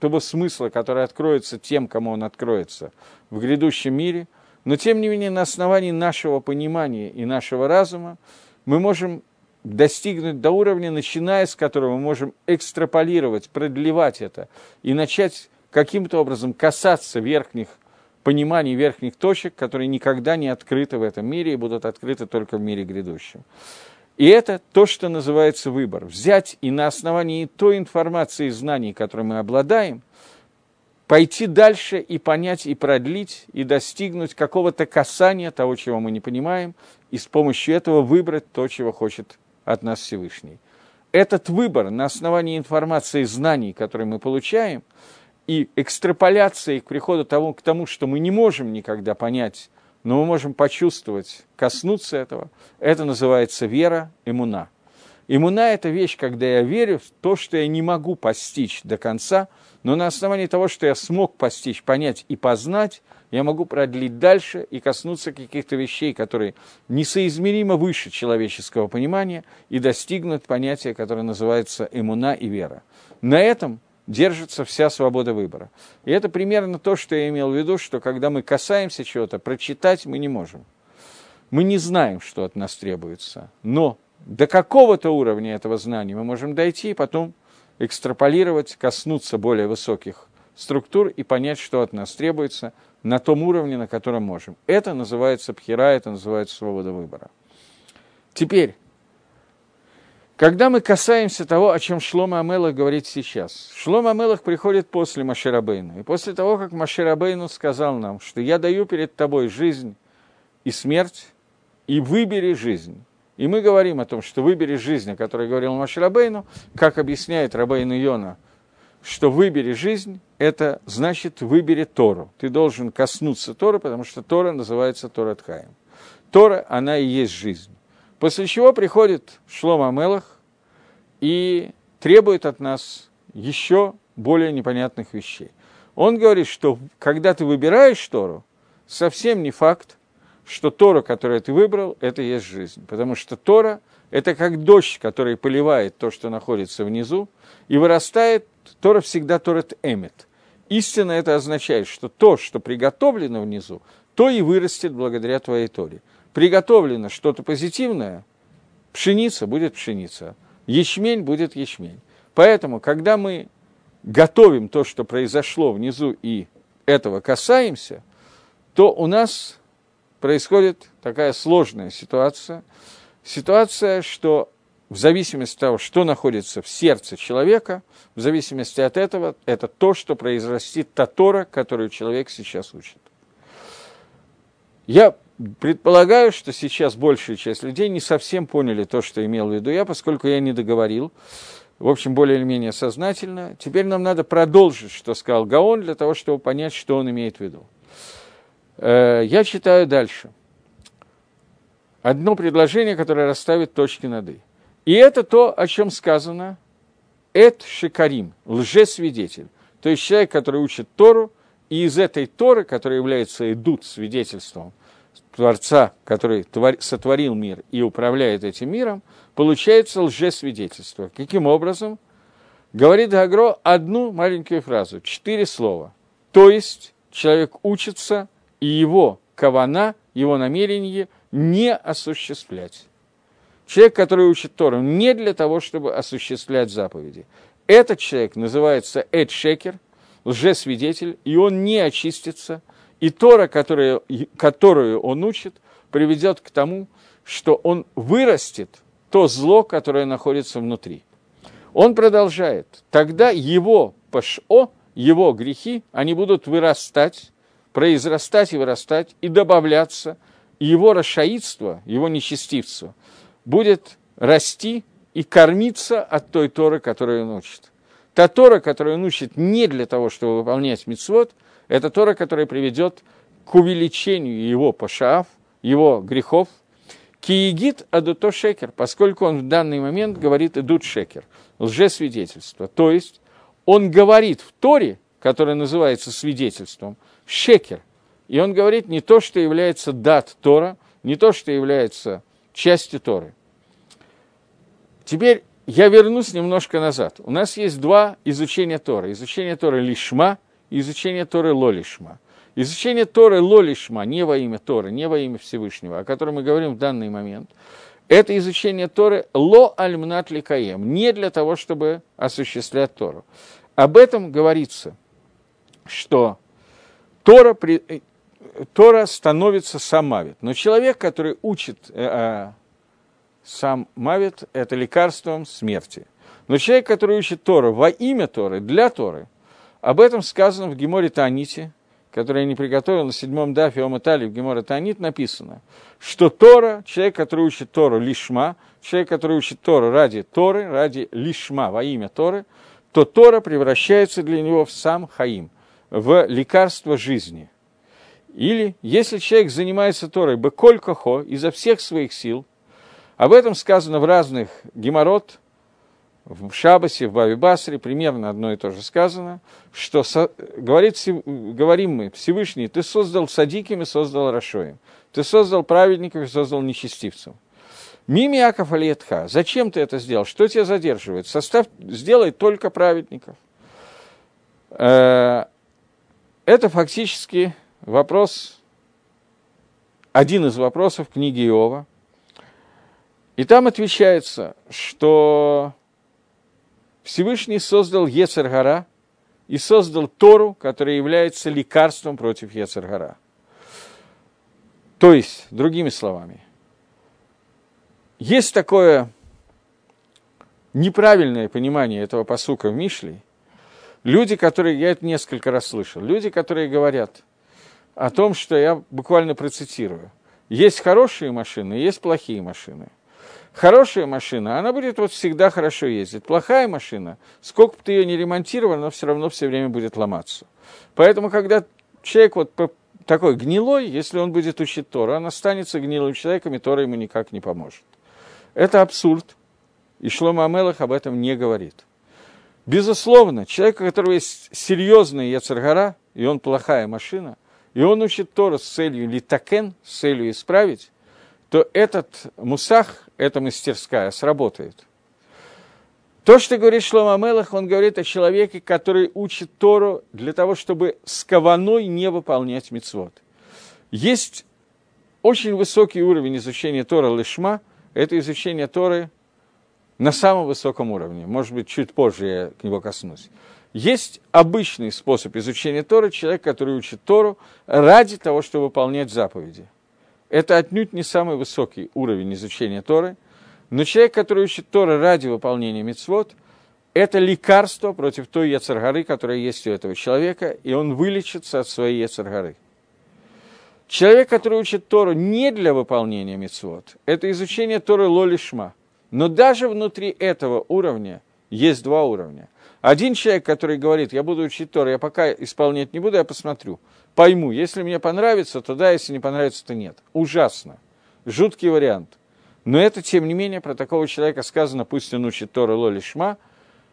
того смысла, который откроется тем, кому он откроется в грядущем мире. Но, тем не менее, на основании нашего понимания и нашего разума мы можем достигнуть до уровня, начиная с которого мы можем экстраполировать, продлевать это и начать каким-то образом касаться верхних пониманий верхних точек, которые никогда не открыты в этом мире и будут открыты только в мире грядущем. И это то, что называется выбор. Взять и на основании той информации и знаний, которой мы обладаем, пойти дальше и понять, и продлить, и достигнуть какого-то касания того, чего мы не понимаем, и с помощью этого выбрать то, чего хочет от нас Всевышний. Этот выбор на основании информации и знаний, которые мы получаем – и экстраполяцией к приходу того, к тому, что мы не можем никогда понять, но мы можем почувствовать, коснуться этого, это называется вера, иммуна. Иммуна – это вещь, когда я верю в то, что я не могу постичь до конца, но на основании того, что я смог постичь, понять и познать, я могу продлить дальше и коснуться каких-то вещей, которые несоизмеримо выше человеческого понимания и достигнуть понятия, которое называется иммуна и вера. На этом держится вся свобода выбора. И это примерно то, что я имел в виду, что когда мы касаемся чего-то, прочитать мы не можем. Мы не знаем, что от нас требуется, но до какого-то уровня этого знания мы можем дойти и потом экстраполировать, коснуться более высоких структур и понять, что от нас требуется на том уровне, на котором можем. Это называется пхера, это называется свобода выбора. Теперь, когда мы касаемся того, о чем Шлома Амелах говорит сейчас. Шлома Амелах приходит после Маширабейну. И после того, как Маширабейну сказал нам, что я даю перед тобой жизнь и смерть, и выбери жизнь. И мы говорим о том, что выбери жизнь, о которой говорил Маширабейну, как объясняет Рабейну Йона, что выбери жизнь, это значит выбери Тору. Ты должен коснуться Торы, потому что Тора называется Тора Тхаем. Тора, она и есть жизнь. После чего приходит Шлома Амелах и требует от нас еще более непонятных вещей. Он говорит, что когда ты выбираешь Тору, совсем не факт, что Тора, которую ты выбрал, это и есть жизнь. Потому что Тора – это как дождь, который поливает то, что находится внизу, и вырастает, Тора всегда Торет Эмет. Истинно это означает, что то, что приготовлено внизу, то и вырастет благодаря твоей Торе приготовлено что-то позитивное, пшеница будет пшеница, ячмень будет ячмень. Поэтому, когда мы готовим то, что произошло внизу, и этого касаемся, то у нас происходит такая сложная ситуация. Ситуация, что в зависимости от того, что находится в сердце человека, в зависимости от этого, это то, что произрастит та Тора, которую человек сейчас учит. Я предполагаю, что сейчас большая часть людей не совсем поняли то, что имел в виду я, поскольку я не договорил, в общем, более или менее сознательно. Теперь нам надо продолжить, что сказал Гаон, для того, чтобы понять, что он имеет в виду. Э, я читаю дальше. Одно предложение, которое расставит точки над «и». И это то, о чем сказано «эт шикарим», лжесвидетель. То есть человек, который учит Тору, и из этой Торы, которая является идут свидетельством Творца, который сотворил мир и управляет этим миром, получается лжесвидетельство. Каким образом? Говорит Гагро одну маленькую фразу, четыре слова. То есть человек учится, и его кавана, его намерение не осуществлять. Человек, который учит Тору, не для того, чтобы осуществлять заповеди. Этот человек называется Эд Шекер, лжесвидетель, и он не очистится. И Тора, которую, которую он учит, приведет к тому, что он вырастет то зло, которое находится внутри. Он продолжает. Тогда его пашо, его грехи, они будут вырастать, произрастать и вырастать, и добавляться, и его расшаидство, его нечестивство – будет расти и кормиться от той Торы, которую он учит. Та Тора, которую он учит не для того, чтобы выполнять мицвод, это Тора, которая приведет к увеличению его пашаав, его грехов. Киегит адуто шекер, поскольку он в данный момент говорит идут шекер, лжесвидетельство. То есть он говорит в Торе, которая называется свидетельством, шекер. И он говорит не то, что является дат Тора, не то, что является части Торы. Теперь я вернусь немножко назад. У нас есть два изучения Торы. Изучение Торы лишма изучение Торы лолишма. Изучение Торы лолишма, не во имя Торы, не во имя Всевышнего, о котором мы говорим в данный момент, это изучение Торы ло альмнат ликаем, не для того, чтобы осуществлять Тору. Об этом говорится, что Тора при, Тора становится сам. Но человек, который учит э, э, сам Мавит, это лекарством смерти. Но человек, который учит Тору во имя Торы, для Торы, об этом сказано в Геморе Таните, который я не приготовил на седьмом дафе Оматали в Геморе Танит, написано, что Тора, человек, который учит Тору лишма, человек, который учит Тору ради Торы, ради лишма, во имя Торы, то Тора превращается для него в сам Хаим, в лекарство жизни. Или, если человек занимается Торой беколь кохо, изо всех своих сил, об этом сказано в разных геморрот, в Шабасе, в Баби Басре, примерно одно и то же сказано, что говорит, говорим мы, Всевышний, ты создал садиким и создал Рашоем, ты создал праведников и создал нечестивцев. Мими Яков Алиетха, зачем ты это сделал? Что тебя задерживает? Состав сделай только праведников. Э, это фактически вопрос, один из вопросов книги Иова. И там отвечается, что Всевышний создал Ецергара и создал Тору, которая является лекарством против Ецергара. То есть, другими словами, есть такое неправильное понимание этого посука в Мишле. Люди, которые, я это несколько раз слышал, люди, которые говорят – о том, что я буквально процитирую. Есть хорошие машины, есть плохие машины. Хорошая машина, она будет вот всегда хорошо ездить. Плохая машина, сколько бы ты ее не ремонтировал, она все равно все время будет ломаться. Поэтому, когда человек вот такой гнилой, если он будет учить Тору, он останется гнилым человеком, и Тора ему никак не поможет. Это абсурд, и Шлома Амелах об этом не говорит. Безусловно, человек, у которого есть серьезный яцергара, и он плохая машина, и он учит Тору с целью литакен, с целью исправить, то этот мусах, эта мастерская, сработает. То, что говорит Шлома Мелах, он говорит о человеке, который учит Тору для того, чтобы с кованой не выполнять мицвод. Есть очень высокий уровень изучения Тора Лишма, это изучение Торы на самом высоком уровне. Может быть, чуть позже я к него коснусь. Есть обычный способ изучения Торы, человек, который учит Тору ради того, чтобы выполнять заповеди. Это отнюдь не самый высокий уровень изучения Торы, но человек, который учит Торы ради выполнения мицвод, это лекарство против той яцергары, которая есть у этого человека, и он вылечится от своей яцергары. Человек, который учит Тору не для выполнения мицвод, это изучение Торы лолишма. Но даже внутри этого уровня есть два уровня. Один человек, который говорит, я буду учить Тору, я пока исполнять не буду, я посмотрю, пойму. Если мне понравится, то да, если не понравится, то нет. Ужасно. Жуткий вариант. Но это, тем не менее, про такого человека сказано, пусть он учит Тору лолишма,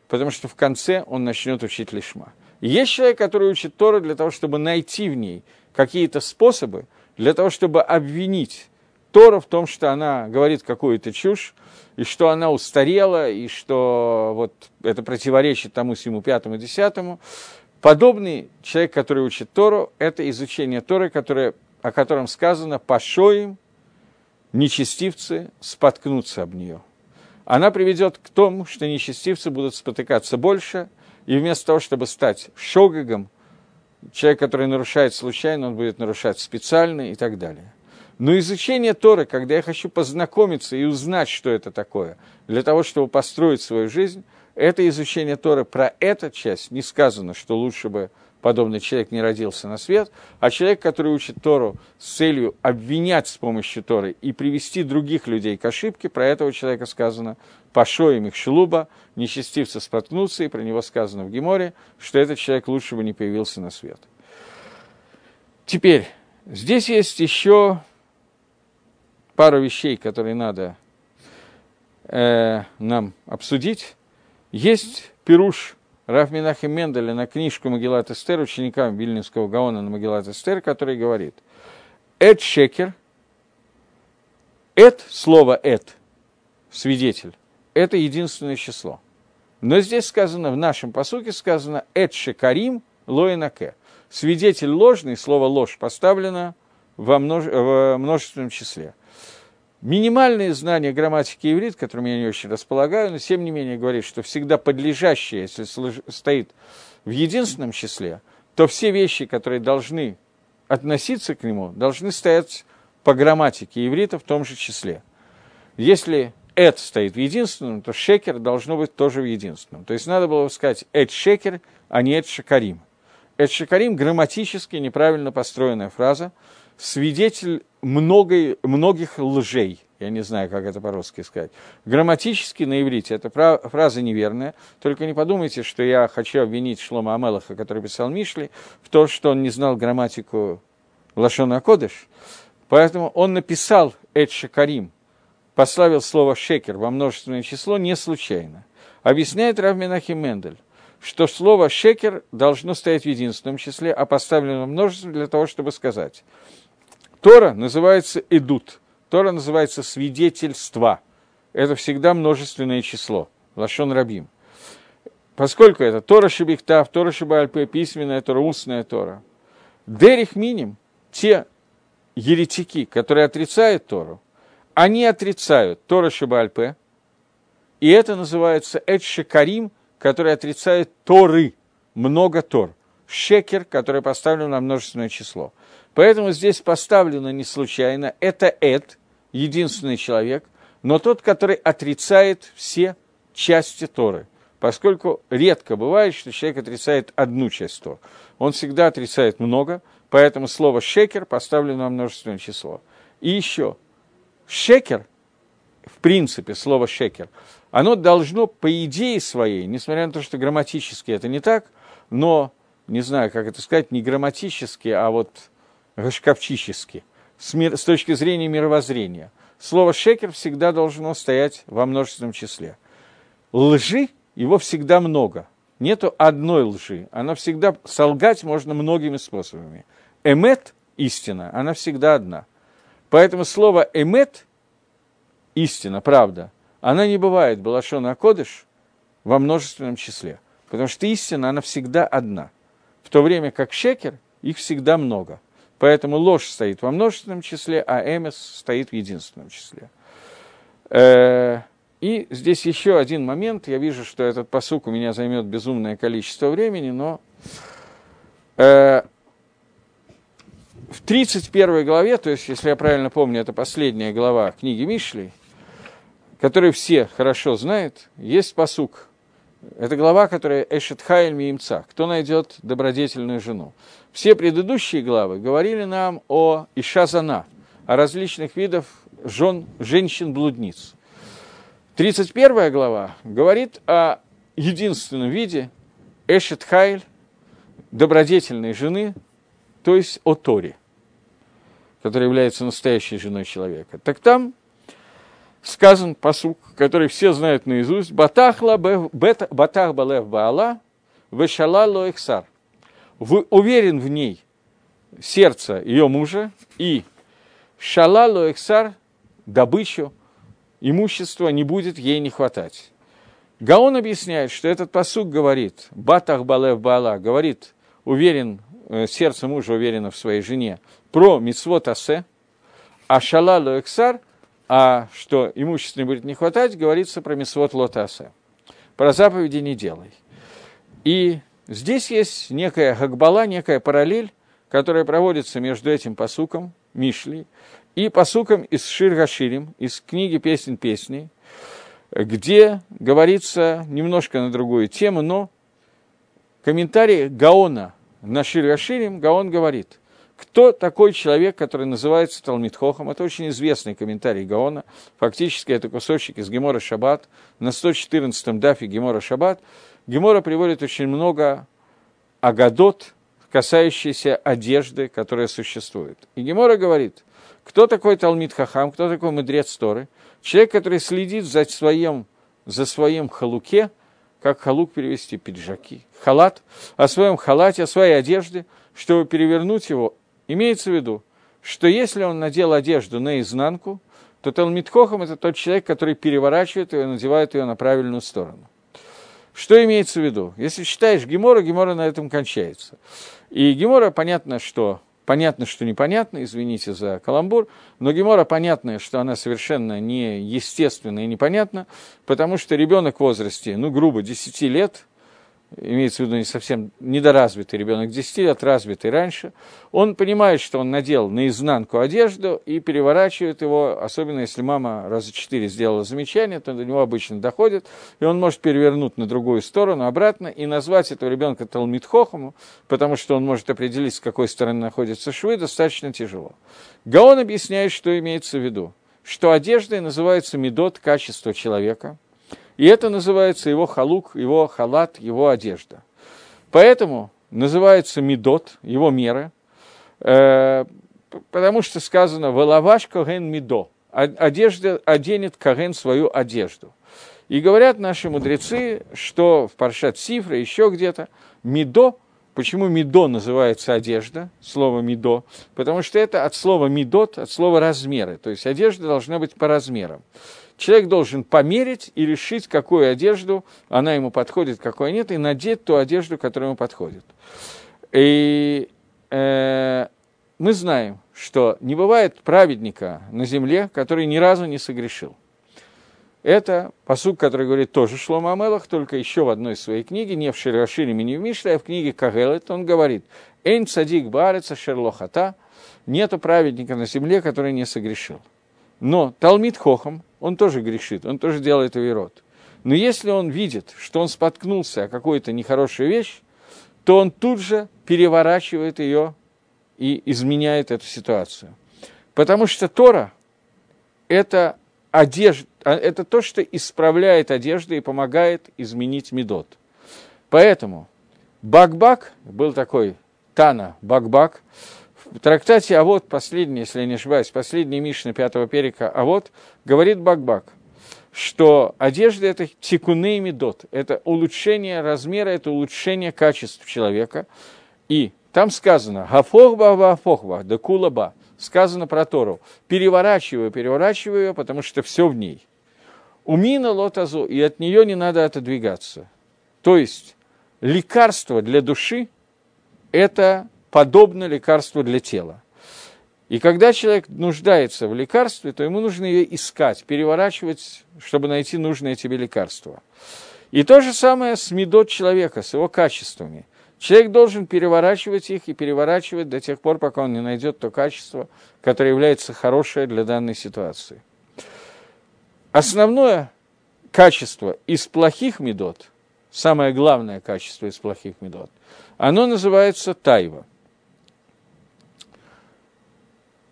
потому что в конце он начнет учить лишма. Есть человек, который учит Тору для того, чтобы найти в ней какие-то способы для того, чтобы обвинить Тору в том, что она говорит какую-то чушь, и что она устарела, и что вот это противоречит тому, всему пятому, десятому. Подобный человек, который учит Тору, это изучение Торы, которое, о котором сказано «пошоим нечестивцы споткнутся об нее». Она приведет к тому, что нечестивцы будут спотыкаться больше, и вместо того, чтобы стать шогагом, человек, который нарушает случайно, он будет нарушать специально и так далее. Но изучение Торы, когда я хочу познакомиться и узнать, что это такое, для того, чтобы построить свою жизнь, это изучение Торы про эту часть не сказано, что лучше бы подобный человек не родился на свет, а человек, который учит Тору с целью обвинять с помощью Торы и привести других людей к ошибке, про этого человека сказано «пошоем их шелуба», нечестивцы споткнутся, и про него сказано в Геморе, что этот человек лучше бы не появился на свет. Теперь, здесь есть еще пару вещей, которые надо э, нам обсудить. Есть пируш Раф Минахим Менделя на книжку Магеллат Эстер, ученикам Вильнинского Гаона на Магеллат Эстер, который говорит, «Эд шекер», «эд», слово «эд», свидетель, это единственное число. Но здесь сказано, в нашем посуке сказано «эд шекарим лоинаке». Свидетель ложный, слово «ложь» поставлено во множественном числе. Минимальные знания грамматики иврит, которыми я не очень располагаю, но тем не менее говорит, что всегда подлежащее, если стоит в единственном числе, то все вещи, которые должны относиться к нему, должны стоять по грамматике иврита в том же числе. Если эт стоит в единственном, то шекер должно быть тоже в единственном. То есть надо было сказать эт шекер, а не эт шакарим. Эт шакарим грамматически неправильно построенная фраза, свидетель многой, многих лжей. Я не знаю, как это по-русски сказать. Грамматически на иврите эта фраза неверная. Только не подумайте, что я хочу обвинить Шлома Амелаха, который писал Мишли, в том, что он не знал грамматику Лашона Кодыш. Поэтому он написал Эд Шакарим, поставил слово «шекер» во множественное число не случайно. Объясняет Рав Менахим Мендель, что слово «шекер» должно стоять в единственном числе, а поставлено в множестве для того, чтобы сказать – Тора называется «идут», Тора называется «свидетельство». Это всегда множественное число, лашон рабим. Поскольку это Тора Шибихтав, Тора Шибальпе, письменная Тора, устная Тора. Дерих Миним, те еретики, которые отрицают Тору, они отрицают Тора Шибальпе, и это называется Эд Шекарим, который отрицает Торы, много Тор. Шекер, который поставлен на множественное число. Поэтому здесь поставлено не случайно, это Эд, единственный человек, но тот, который отрицает все части Торы. Поскольку редко бывает, что человек отрицает одну часть Торы. Он всегда отрицает много, поэтому слово «шекер» поставлено на множественное число. И еще, «шекер», в принципе, слово «шекер», оно должно, по идее своей, несмотря на то, что грамматически это не так, но, не знаю, как это сказать, не грамматически, а вот гашкапчически, с, мир, с точки зрения мировоззрения. Слово «шекер» всегда должно стоять во множественном числе. Лжи его всегда много. Нету одной лжи. Она всегда... Солгать можно многими способами. Эмет – истина, она всегда одна. Поэтому слово «эмет» – истина, правда, она не бывает балашона кодыш во множественном числе. Потому что истина, она всегда одна. В то время как шекер, их всегда много – Поэтому ложь стоит во множественном числе, а эмес стоит в единственном числе. Э, и здесь еще один момент. Я вижу, что этот посук у меня займет безумное количество времени, но э, в 31 главе, то есть, если я правильно помню, это последняя глава книги Мишли, которую все хорошо знают, есть посук. Это глава, которая Эшет Хайль Миимца. Кто найдет добродетельную жену? Все предыдущие главы говорили нам о Ишазана, о различных видах жен, женщин-блудниц. 31 глава говорит о единственном виде Эшет Хайль, добродетельной жены, то есть о Торе, которая является настоящей женой человека. Так там сказан посук, который все знают наизусть, «Батах балев баала, вешала лоэксар». Уверен в ней сердце ее мужа, и шала лоэксар, добычу, имущество не будет ей не хватать. Гаон объясняет, что этот посук говорит, «Батах балев баала», говорит, уверен, э, сердце мужа уверено в своей жене, про митцвот асе, а шала лоэксар – а что имущества не будет не хватать, говорится про Месвод Лотаса. Про заповеди не делай. И здесь есть некая гагбала, некая параллель, которая проводится между этим посуком, Мишли, и посуком из Шир Гаширим, из книги «Песен песней», где говорится немножко на другую тему, но комментарий Гаона на Шир Гаширим, Гаон говорит, кто такой человек, который называется Талмитхохом? Это очень известный комментарий Гаона. Фактически это кусочек из Гемора Шаббат. На 114-м дафе Гемора Шаббат Гемора приводит очень много агадот, касающиеся одежды, которая существует. И Гемора говорит, кто такой Талмит Хахам, кто такой мудрец Торы? Человек, который следит за своим, за своим халуке, как халук перевести пиджаки, халат, о своем халате, о своей одежде, чтобы перевернуть его Имеется в виду, что если он надел одежду наизнанку, то Талмитхохам – это тот человек, который переворачивает ее и надевает ее на правильную сторону. Что имеется в виду? Если считаешь Гемора, Гемора на этом кончается. И Гемора, понятно, что понятно, что непонятно, извините за каламбур, но Гемора понятно, что она совершенно неестественна и непонятна, потому что ребенок в возрасте, ну, грубо, 10 лет, имеется в виду не совсем недоразвитый ребенок, 10 лет развитый раньше, он понимает, что он надел наизнанку одежду и переворачивает его, особенно если мама раза четыре сделала замечание, то до него обычно доходит, и он может перевернуть на другую сторону, обратно, и назвать этого ребенка Талмитхохому, потому что он может определить, с какой стороны находятся швы, достаточно тяжело. Гаон объясняет, что имеется в виду, что одеждой называется медот качество человека – и это называется его халук, его халат, его одежда. Поэтому называется медот, его меры, э, потому что сказано «Валаваш коген медо» одежда, оденет Каген свою одежду. И говорят наши мудрецы, что в Паршат Сифра, еще где-то, медо, почему медо называется одежда, слово медо, потому что это от слова медот, от слова размеры, то есть одежда должна быть по размерам человек должен померить и решить, какую одежду она ему подходит, какой нет, и надеть ту одежду, которая ему подходит. И э, мы знаем, что не бывает праведника на земле, который ни разу не согрешил. Это посуд, который говорит тоже Шлома Амелах, только еще в одной своей книге, не в Широшире не в Мишле, а в книге Кагелет, он говорит, «Эйн цадик барица шерлохата» – нету праведника на земле, который не согрешил. Но Талмит Хохам, он тоже грешит, он тоже делает авирот. Но если он видит, что он споткнулся о какой-то нехорошую вещь, то он тут же переворачивает ее и изменяет эту ситуацию. Потому что Тора – это одежда, это то, что исправляет одежду и помогает изменить медот. Поэтому Бакбак, был такой Тана Бакбак, трактате «А вот», последний, если я не ошибаюсь, последний Мишна пятого перика «А вот», говорит Бакбак, что одежда – это тикуны и медот, это улучшение размера, это улучшение качеств человека. И там сказано «Гафохба гафохба, да кулаба», сказано про Тору, переворачиваю, переворачиваю ее, потому что все в ней. Умина лотазу, и от нее не надо отодвигаться. То есть лекарство для души – это подобно лекарству для тела. И когда человек нуждается в лекарстве, то ему нужно ее искать, переворачивать, чтобы найти нужное тебе лекарство. И то же самое с медот человека, с его качествами. Человек должен переворачивать их и переворачивать до тех пор, пока он не найдет то качество, которое является хорошее для данной ситуации. Основное качество из плохих медот, самое главное качество из плохих медот, оно называется тайва.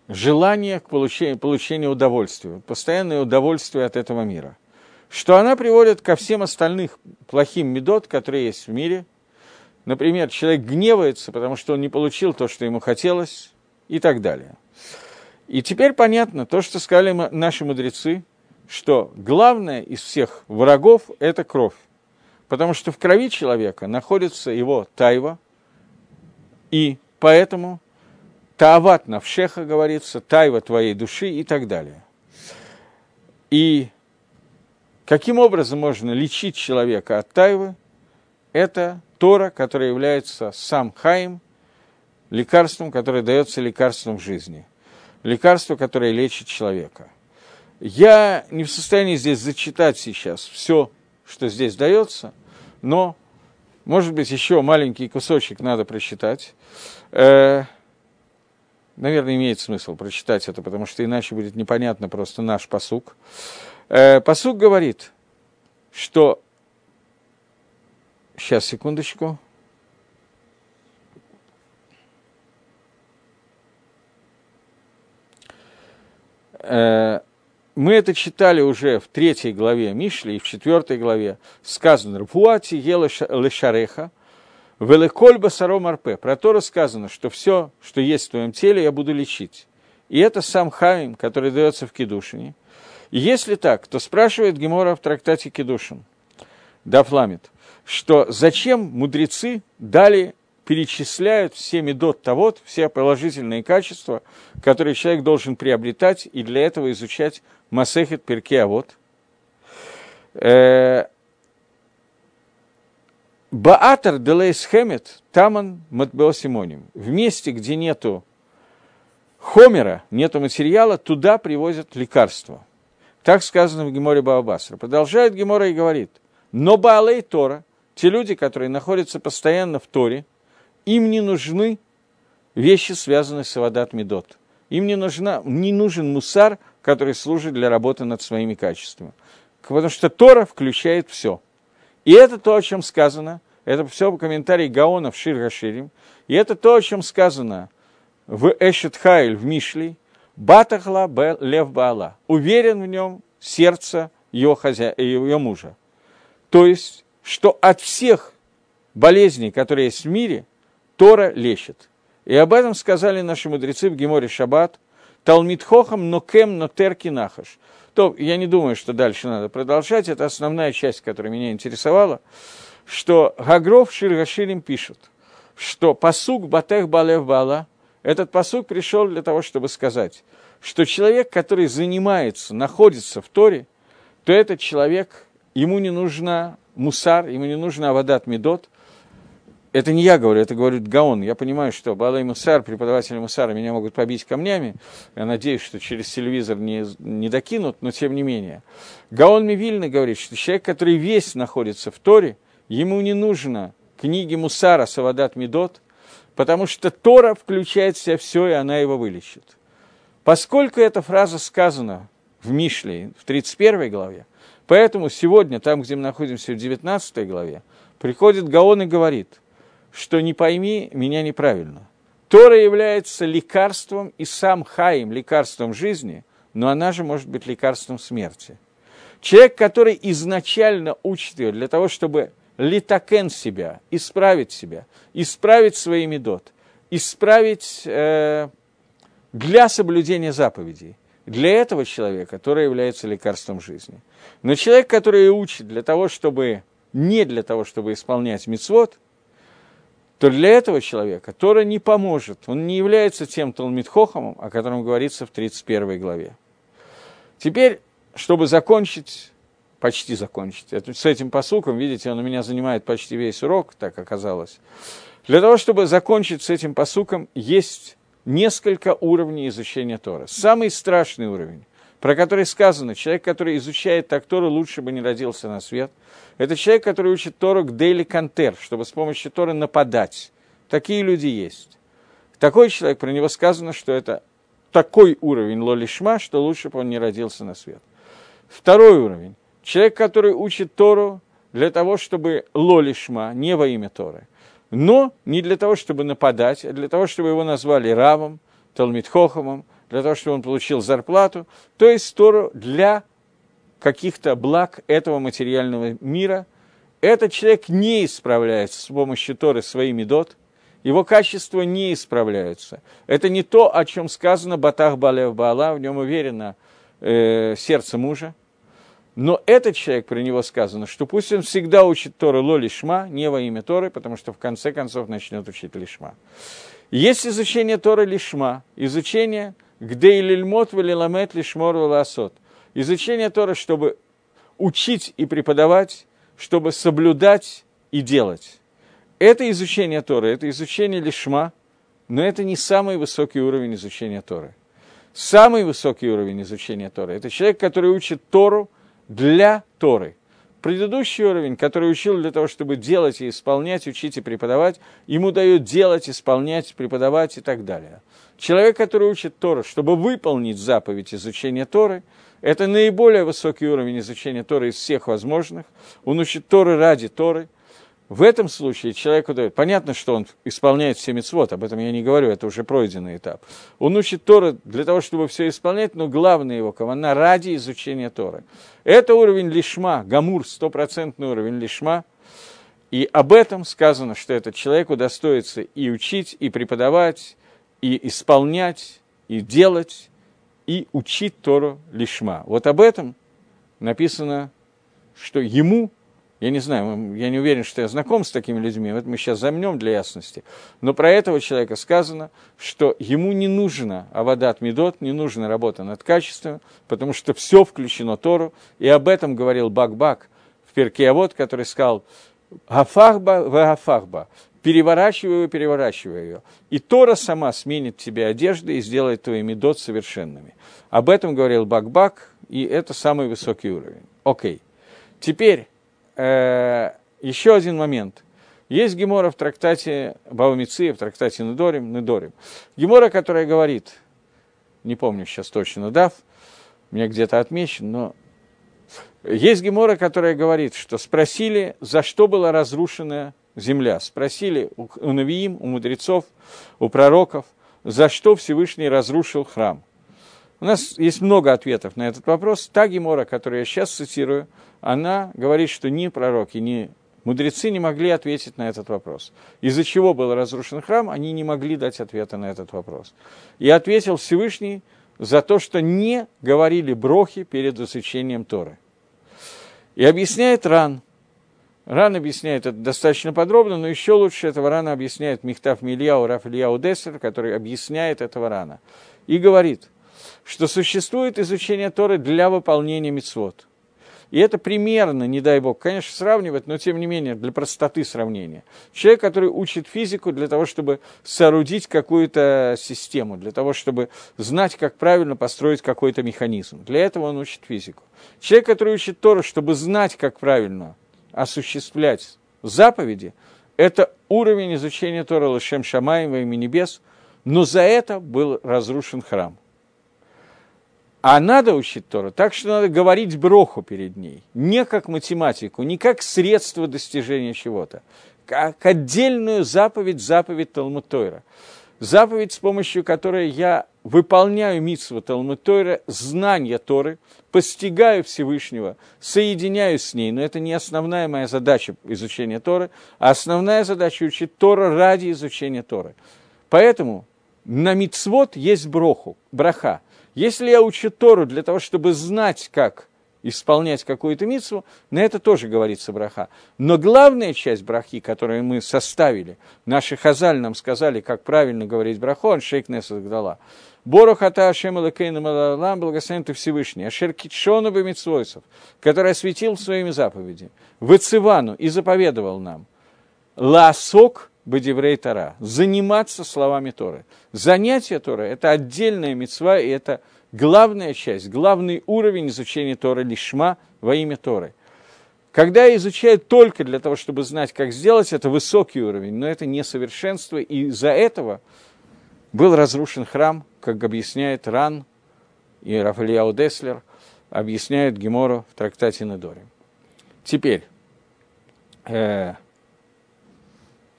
Желание к получению, получению удовольствия, постоянное удовольствие от этого мира. Что она приводит ко всем остальным плохим медот, которые есть в мире. Например, человек гневается, потому что он не получил то, что ему хотелось, и так далее. И теперь понятно то, что сказали наши мудрецы – что главное из всех врагов – это кровь. Потому что в крови человека находится его тайва, и поэтому таават навшеха говорится, тайва твоей души и так далее. И каким образом можно лечить человека от тайвы? Это Тора, которая является сам хаим, лекарством, которое дается лекарством жизни. Лекарство, которое лечит человека – я не в состоянии здесь зачитать сейчас все, что здесь дается, но, может быть, еще маленький кусочек надо прочитать. Наверное, имеет смысл прочитать это, потому что иначе будет непонятно просто наш посук. Э, посук говорит, что... Сейчас, секундочку. Э, мы это читали уже в третьей главе Мишли и в четвертой главе. Сказано, «Рфуати ела лешареха, велеколь басаром арпе». Про то рассказано, что все, что есть в твоем теле, я буду лечить. И это сам Хаим, который дается в Кедушине. И если так, то спрашивает Гемора в трактате Кедушин, Дафламит, что зачем мудрецы дали перечисляют все медот того, все положительные качества, которые человек должен приобретать и для этого изучать Масехет Перке Авод. Э, Баатар Делейс Хемет Таман Матбеосимоним. В месте, где нету хомера, нету материала, туда привозят лекарства. Так сказано в Геморе Баабасра. Продолжает Гемора и говорит, но Баалей Тора, те люди, которые находятся постоянно в Торе, им не нужны вещи, связанные с Авадат Медот. Им не, нужна, не нужен мусар, который служит для работы над своими качествами. Потому что Тора включает все. И это то, о чем сказано. Это все в комментарии Гаона в Шир Гаширим. И это то, о чем сказано в Эшет Хайль в Мишли. Батахла лев Баала. Уверен в нем сердце ее, хозя... ее мужа. То есть, что от всех болезней, которые есть в мире, Тора лечит. И об этом сказали наши мудрецы в Геморе Шаббат. Талмит хохам, но кем, но терки нахаш. То я не думаю, что дальше надо продолжать. Это основная часть, которая меня интересовала. Что Гагров Ширгаширим пишет, что посук Батех Балев Бала, этот посук пришел для того, чтобы сказать, что человек, который занимается, находится в Торе, то этот человек, ему не нужна мусар, ему не нужна авадат медот, это не я говорю, это говорит Гаон. Я понимаю, что Балай Мусар, преподаватели Мусара меня могут побить камнями. Я надеюсь, что через телевизор не, не докинут, но тем не менее. Гаон Мивильный говорит, что человек, который весь находится в Торе, ему не нужно книги Мусара Савадат Медот, потому что Тора включает в себя все, и она его вылечит. Поскольку эта фраза сказана в Мишле, в 31 главе, поэтому сегодня, там, где мы находимся в 19 главе, приходит Гаон и говорит – что не пойми меня неправильно. Тора является лекарством и сам Хаим, лекарством жизни, но она же может быть лекарством смерти. Человек, который изначально учит ее для того, чтобы литакен себя, исправить себя, исправить свои медот, исправить э, для соблюдения заповедей. Для этого человека Тора является лекарством жизни. Но человек, который учит для того, чтобы не для того, чтобы исполнять мицвод, то для этого человека Тора не поможет. Он не является тем Талмитхохомом, о котором говорится в 31 главе. Теперь, чтобы закончить, почти закончить, с этим посуком, видите, он у меня занимает почти весь урок, так оказалось. Для того, чтобы закончить с этим посуком, есть несколько уровней изучения Тора. Самый страшный уровень, про который сказано, человек, который изучает так Тору, лучше бы не родился на свет. Это человек, который учит Тору к дейли кантер, чтобы с помощью Торы нападать. Такие люди есть. Такой человек, про него сказано, что это такой уровень лолишма, что лучше бы он не родился на свет. Второй уровень. Человек, который учит Тору для того, чтобы лолишма, не во имя Торы, но не для того, чтобы нападать, а для того, чтобы его назвали Равом, Талмитхохомом, для того, чтобы он получил зарплату, то есть Тору для каких-то благ этого материального мира. Этот человек не исправляется с помощью Торы своими дот, его качества не исправляются. Это не то, о чем сказано Батах Балев Баала, в нем уверено э, сердце мужа. Но этот человек, про него сказано, что пусть он всегда учит Торы ло лишма, не во имя Торы, потому что в конце концов начнет учить лишма. Есть изучение Торы лишма, изучение где лильмот велиламет лишмор веласот. Изучение Торы, чтобы учить и преподавать, чтобы соблюдать и делать. Это изучение Торы, это изучение лишма, но это не самый высокий уровень изучения Торы. Самый высокий уровень изучения Торы – это человек, который учит Тору для Торы. Предыдущий уровень, который учил для того, чтобы делать и исполнять, учить и преподавать, ему дают делать, исполнять, преподавать и так далее. Человек, который учит Тору, чтобы выполнить заповедь изучения Торы, это наиболее высокий уровень изучения Торы из всех возможных. Он учит Торы ради Торы – в этом случае человеку дает, понятно, что он исполняет все мецвод, об этом я не говорю, это уже пройденный этап. Он учит Торы для того, чтобы все исполнять, но главное его кавана ради изучения Торы. Это уровень лишма, гамур, стопроцентный уровень лишма, и об этом сказано, что этот человек удостоится и учить, и преподавать, и исполнять, и делать, и учить Тору лишма. Вот об этом написано, что ему я не знаю, я не уверен, что я знаком с такими людьми, это мы сейчас замнем для ясности. Но про этого человека сказано, что ему не нужно авадат медот, не нужна работа над качеством, потому что все включено Тору, и об этом говорил Бак-Бак в Перкеавод, который сказал «Гафахба вагафахба», переворачивай ее, переворачивай ее. И Тора сама сменит тебе одежды и сделает твои медот совершенными. Об этом говорил Бак-Бак, и это самый высокий уровень. Окей. Теперь э, еще один момент. Есть Гемора в трактате Баумицы, в трактате Недорим, Недорим. Гемора, которая говорит, не помню сейчас точно, дав, мне где-то отмечен, но есть Гемора, которая говорит, что спросили, за что была разрушена земля. Спросили у, Навиим, у мудрецов, у пророков, за что Всевышний разрушил храм. У нас есть много ответов на этот вопрос. Та Гемора, которую я сейчас цитирую, она говорит, что ни пророки, ни мудрецы не могли ответить на этот вопрос. Из-за чего был разрушен храм, они не могли дать ответа на этот вопрос. И ответил Всевышний за то, что не говорили брохи перед изучением Торы. И объясняет Ран. Ран объясняет это достаточно подробно, но еще лучше этого Рана объясняет Михтав Мильяу Раф Ильяу Дессер, который объясняет этого Рана. И говорит, что существует изучение Торы для выполнения мицвод. И это примерно, не дай бог, конечно, сравнивать, но тем не менее, для простоты сравнения. Человек, который учит физику для того, чтобы соорудить какую-то систему, для того, чтобы знать, как правильно построить какой-то механизм. Для этого он учит физику. Человек, который учит Тору, чтобы знать, как правильно осуществлять заповеди, это уровень изучения Тора Лашем Шамаем во имя небес, но за это был разрушен храм – а надо учить Тору так, что надо говорить броху перед ней. Не как математику, не как средство достижения чего-то. Как отдельную заповедь, заповедь Талмуд Тойра. Заповедь, с помощью которой я выполняю митсву Талмуд Тойра, знание Торы, постигаю Всевышнего, соединяюсь с ней. Но это не основная моя задача изучения Торы, а основная задача учить Тора ради изучения Торы. Поэтому на мицвод есть броху, браха – если я учу Тору для того, чтобы знать, как исполнять какую-то митсву, на это тоже говорится браха. Но главная часть брахи, которую мы составили, наши хазаль нам сказали, как правильно говорить браху, он шейк Несадгдала. Борохата Ашем Элакейна Малалам, благословен ты Всевышний, Ашер Китшону Бемитсвойсов, который осветил своими заповедями, Вацивану и заповедовал нам, Ласок Бадеврей Тора, заниматься словами Торы. Занятие Торы – это отдельная мецва, и это главная часть, главный уровень изучения Торы лишма во имя Торы. Когда изучают только для того, чтобы знать, как сделать, это высокий уровень, но это несовершенство, и из-за этого был разрушен храм, как объясняет Ран и Рафаэль Деслер, объясняют Гемору в трактате Недоре. Теперь, э,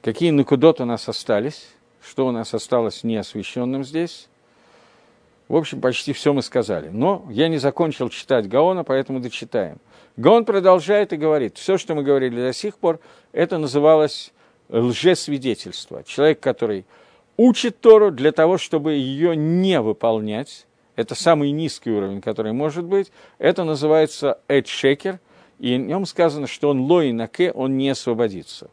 какие накудот у нас остались, что у нас осталось неосвещенным здесь. В общем, почти все мы сказали. Но я не закончил читать Гаона, поэтому дочитаем. Гаон продолжает и говорит, все, что мы говорили до сих пор, это называлось лжесвидетельство. Человек, который учит Тору для того, чтобы ее не выполнять, это самый низкий уровень, который может быть, это называется эдшекер, и в нем сказано, что он лой наке, он не освободится.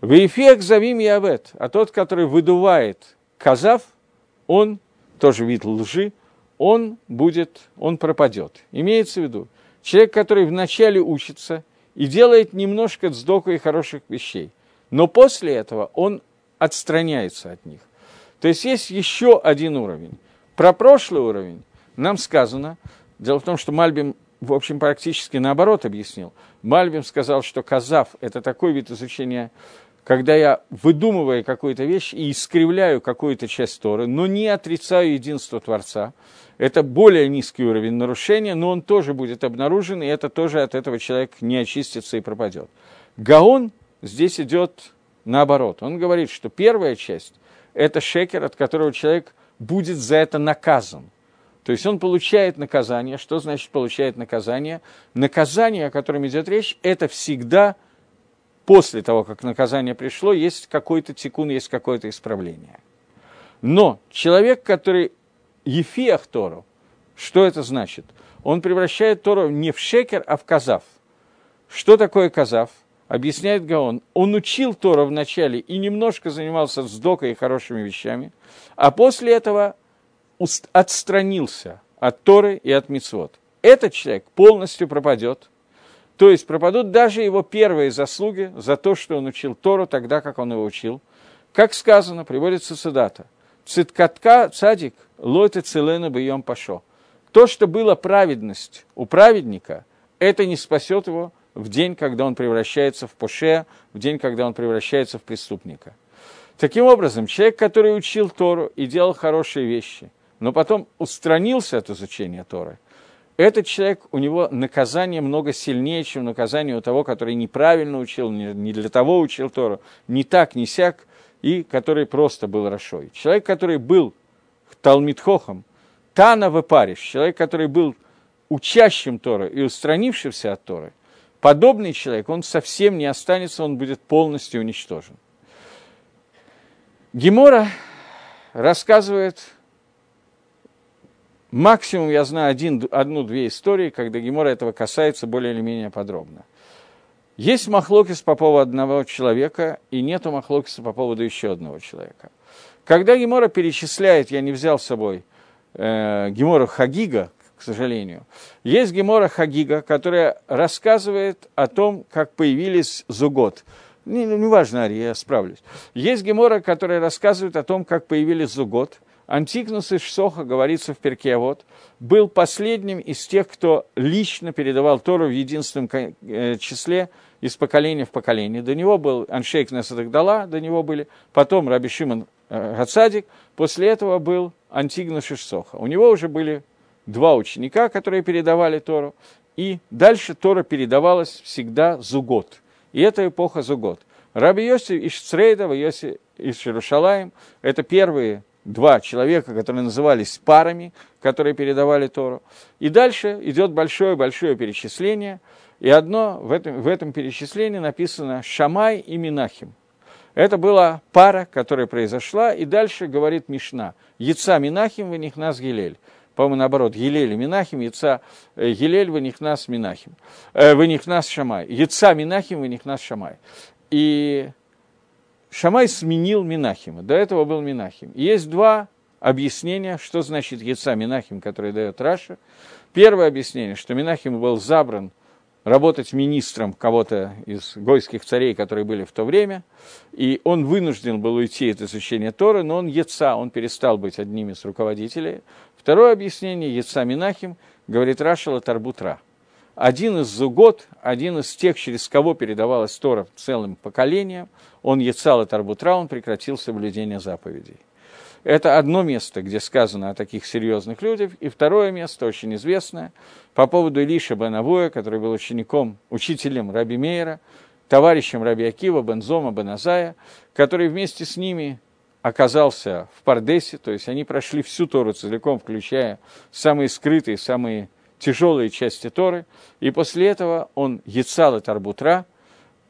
В эффект завим явет, а тот, который выдувает казав, он, тоже вид лжи, он будет, он пропадет. Имеется в виду, Человек, который вначале учится и делает немножко дздоку и хороших вещей, но после этого он отстраняется от них. То есть есть еще один уровень. Про прошлый уровень нам сказано, дело в том, что Мальбим, в общем, практически наоборот объяснил. Мальбим сказал, что казав – это такой вид изучения, когда я выдумываю какую-то вещь и искривляю какую-то часть Торы, но не отрицаю единство Творца – это более низкий уровень нарушения, но он тоже будет обнаружен, и это тоже от этого человек не очистится и пропадет. Гаон здесь идет наоборот. Он говорит, что первая часть – это шекер, от которого человек будет за это наказан. То есть он получает наказание. Что значит получает наказание? Наказание, о котором идет речь, это всегда после того, как наказание пришло, есть какой-то тикун, есть какое-то исправление. Но человек, который ефиах Тору. Что это значит? Он превращает Тору не в шекер, а в казав. Что такое казав? Объясняет Гаон. Он учил Тору вначале и немножко занимался вздокой и хорошими вещами, а после этого отстранился от Торы и от Мицвод. Этот человек полностью пропадет, то есть пропадут даже его первые заслуги за то, что он учил Тору тогда, как он его учил. Как сказано, приводится цитата. Циткатка цадик – лоте целена бьем пашо. То, что было праведность у праведника, это не спасет его в день, когда он превращается в поше, в день, когда он превращается в преступника. Таким образом, человек, который учил Тору и делал хорошие вещи, но потом устранился от изучения Торы, этот человек, у него наказание много сильнее, чем наказание у того, который неправильно учил, не для того учил Тору, не так, не сяк, и который просто был Рашой. Человек, который был Талмитхохом, Тана Вепариш, человек, который был учащим Торы и устранившимся от Торы, подобный человек, он совсем не останется, он будет полностью уничтожен. Гемора рассказывает, максимум я знаю один, одну-две истории, когда Гемора этого касается более или менее подробно. Есть махлокис по поводу одного человека, и нету махлокиса по поводу еще одного человека. Когда Гемора перечисляет, я не взял с собой э, Гемора Хагига, к сожалению, есть Гемора Хагига, которая рассказывает о том, как появились зугот. Не, ну, не важно, Ари, я справлюсь. Есть Гемора, которая рассказывает о том, как появились зугот. Антикнус из Шсоха, говорится в перке, вот, был последним из тех, кто лично передавал Тору в единственном э, числе из поколения в поколение. До него был Аншейк Насадагдала, до него были, потом Раби Шимон Э, Гацадик, после этого был Антигна Шишсоха. У него уже были два ученика, которые передавали Тору, и дальше Тора передавалась всегда Зугот. И это эпоха Зугот. Раби Йоси из Црейдова, Йоси из Шерушалаем – это первые два человека, которые назывались парами, которые передавали Тору. И дальше идет большое-большое перечисление, и одно в этом, в этом перечислении написано «Шамай и Минахим». Это была пара, которая произошла, и дальше говорит Мишна. Яца Минахим, в них нас Гилель. По-моему, наоборот, Гилель и Минахим, Яца э, Гилель, в них нас Минахим. Э, в них нас Шамай. Яца Минахим, в них нас Шамай. И Шамай сменил Минахима. До этого был Минахим. есть два объяснения, что значит Яца Минахим, который дает Раша. Первое объяснение, что Минахим был забран работать министром кого-то из гойских царей, которые были в то время, и он вынужден был уйти от изучения Торы, но он Еца, он перестал быть одним из руководителей. Второе объяснение, Еца Минахим, говорит Рашала Тарбутра. Один из зугот, один из тех, через кого передавалась Тора целым поколениям, он Ецал Тарбутра, он прекратил соблюдение заповедей. Это одно место, где сказано о таких серьезных людях. И второе место, очень известное, по поводу Илиша Бен который был учеником, учителем Раби Мейера, товарищем Раби Акива, Бензома, Беназая, который вместе с ними оказался в Пардесе, то есть они прошли всю Тору целиком, включая самые скрытые, самые тяжелые части Торы, и после этого он Ецал и Тарбутра,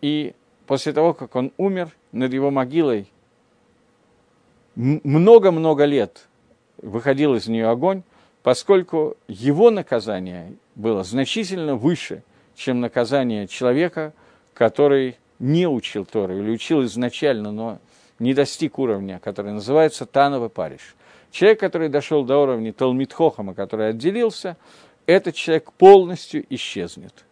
и после того, как он умер, над его могилой много-много лет выходил из нее огонь, поскольку его наказание было значительно выше, чем наказание человека, который не учил Торы или учил изначально, но не достиг уровня, который называется Тановый Париж. Человек, который дошел до уровня Талмитхохама, который отделился, этот человек полностью исчезнет.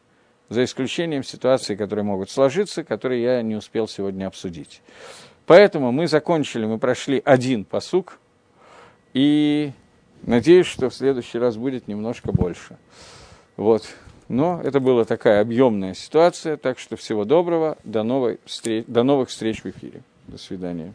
За исключением ситуаций, которые могут сложиться, которые я не успел сегодня обсудить. Поэтому мы закончили, мы прошли один посук, и надеюсь, что в следующий раз будет немножко больше. Вот. Но это была такая объемная ситуация, так что всего доброго, до, новой встреч, до новых встреч в эфире. До свидания.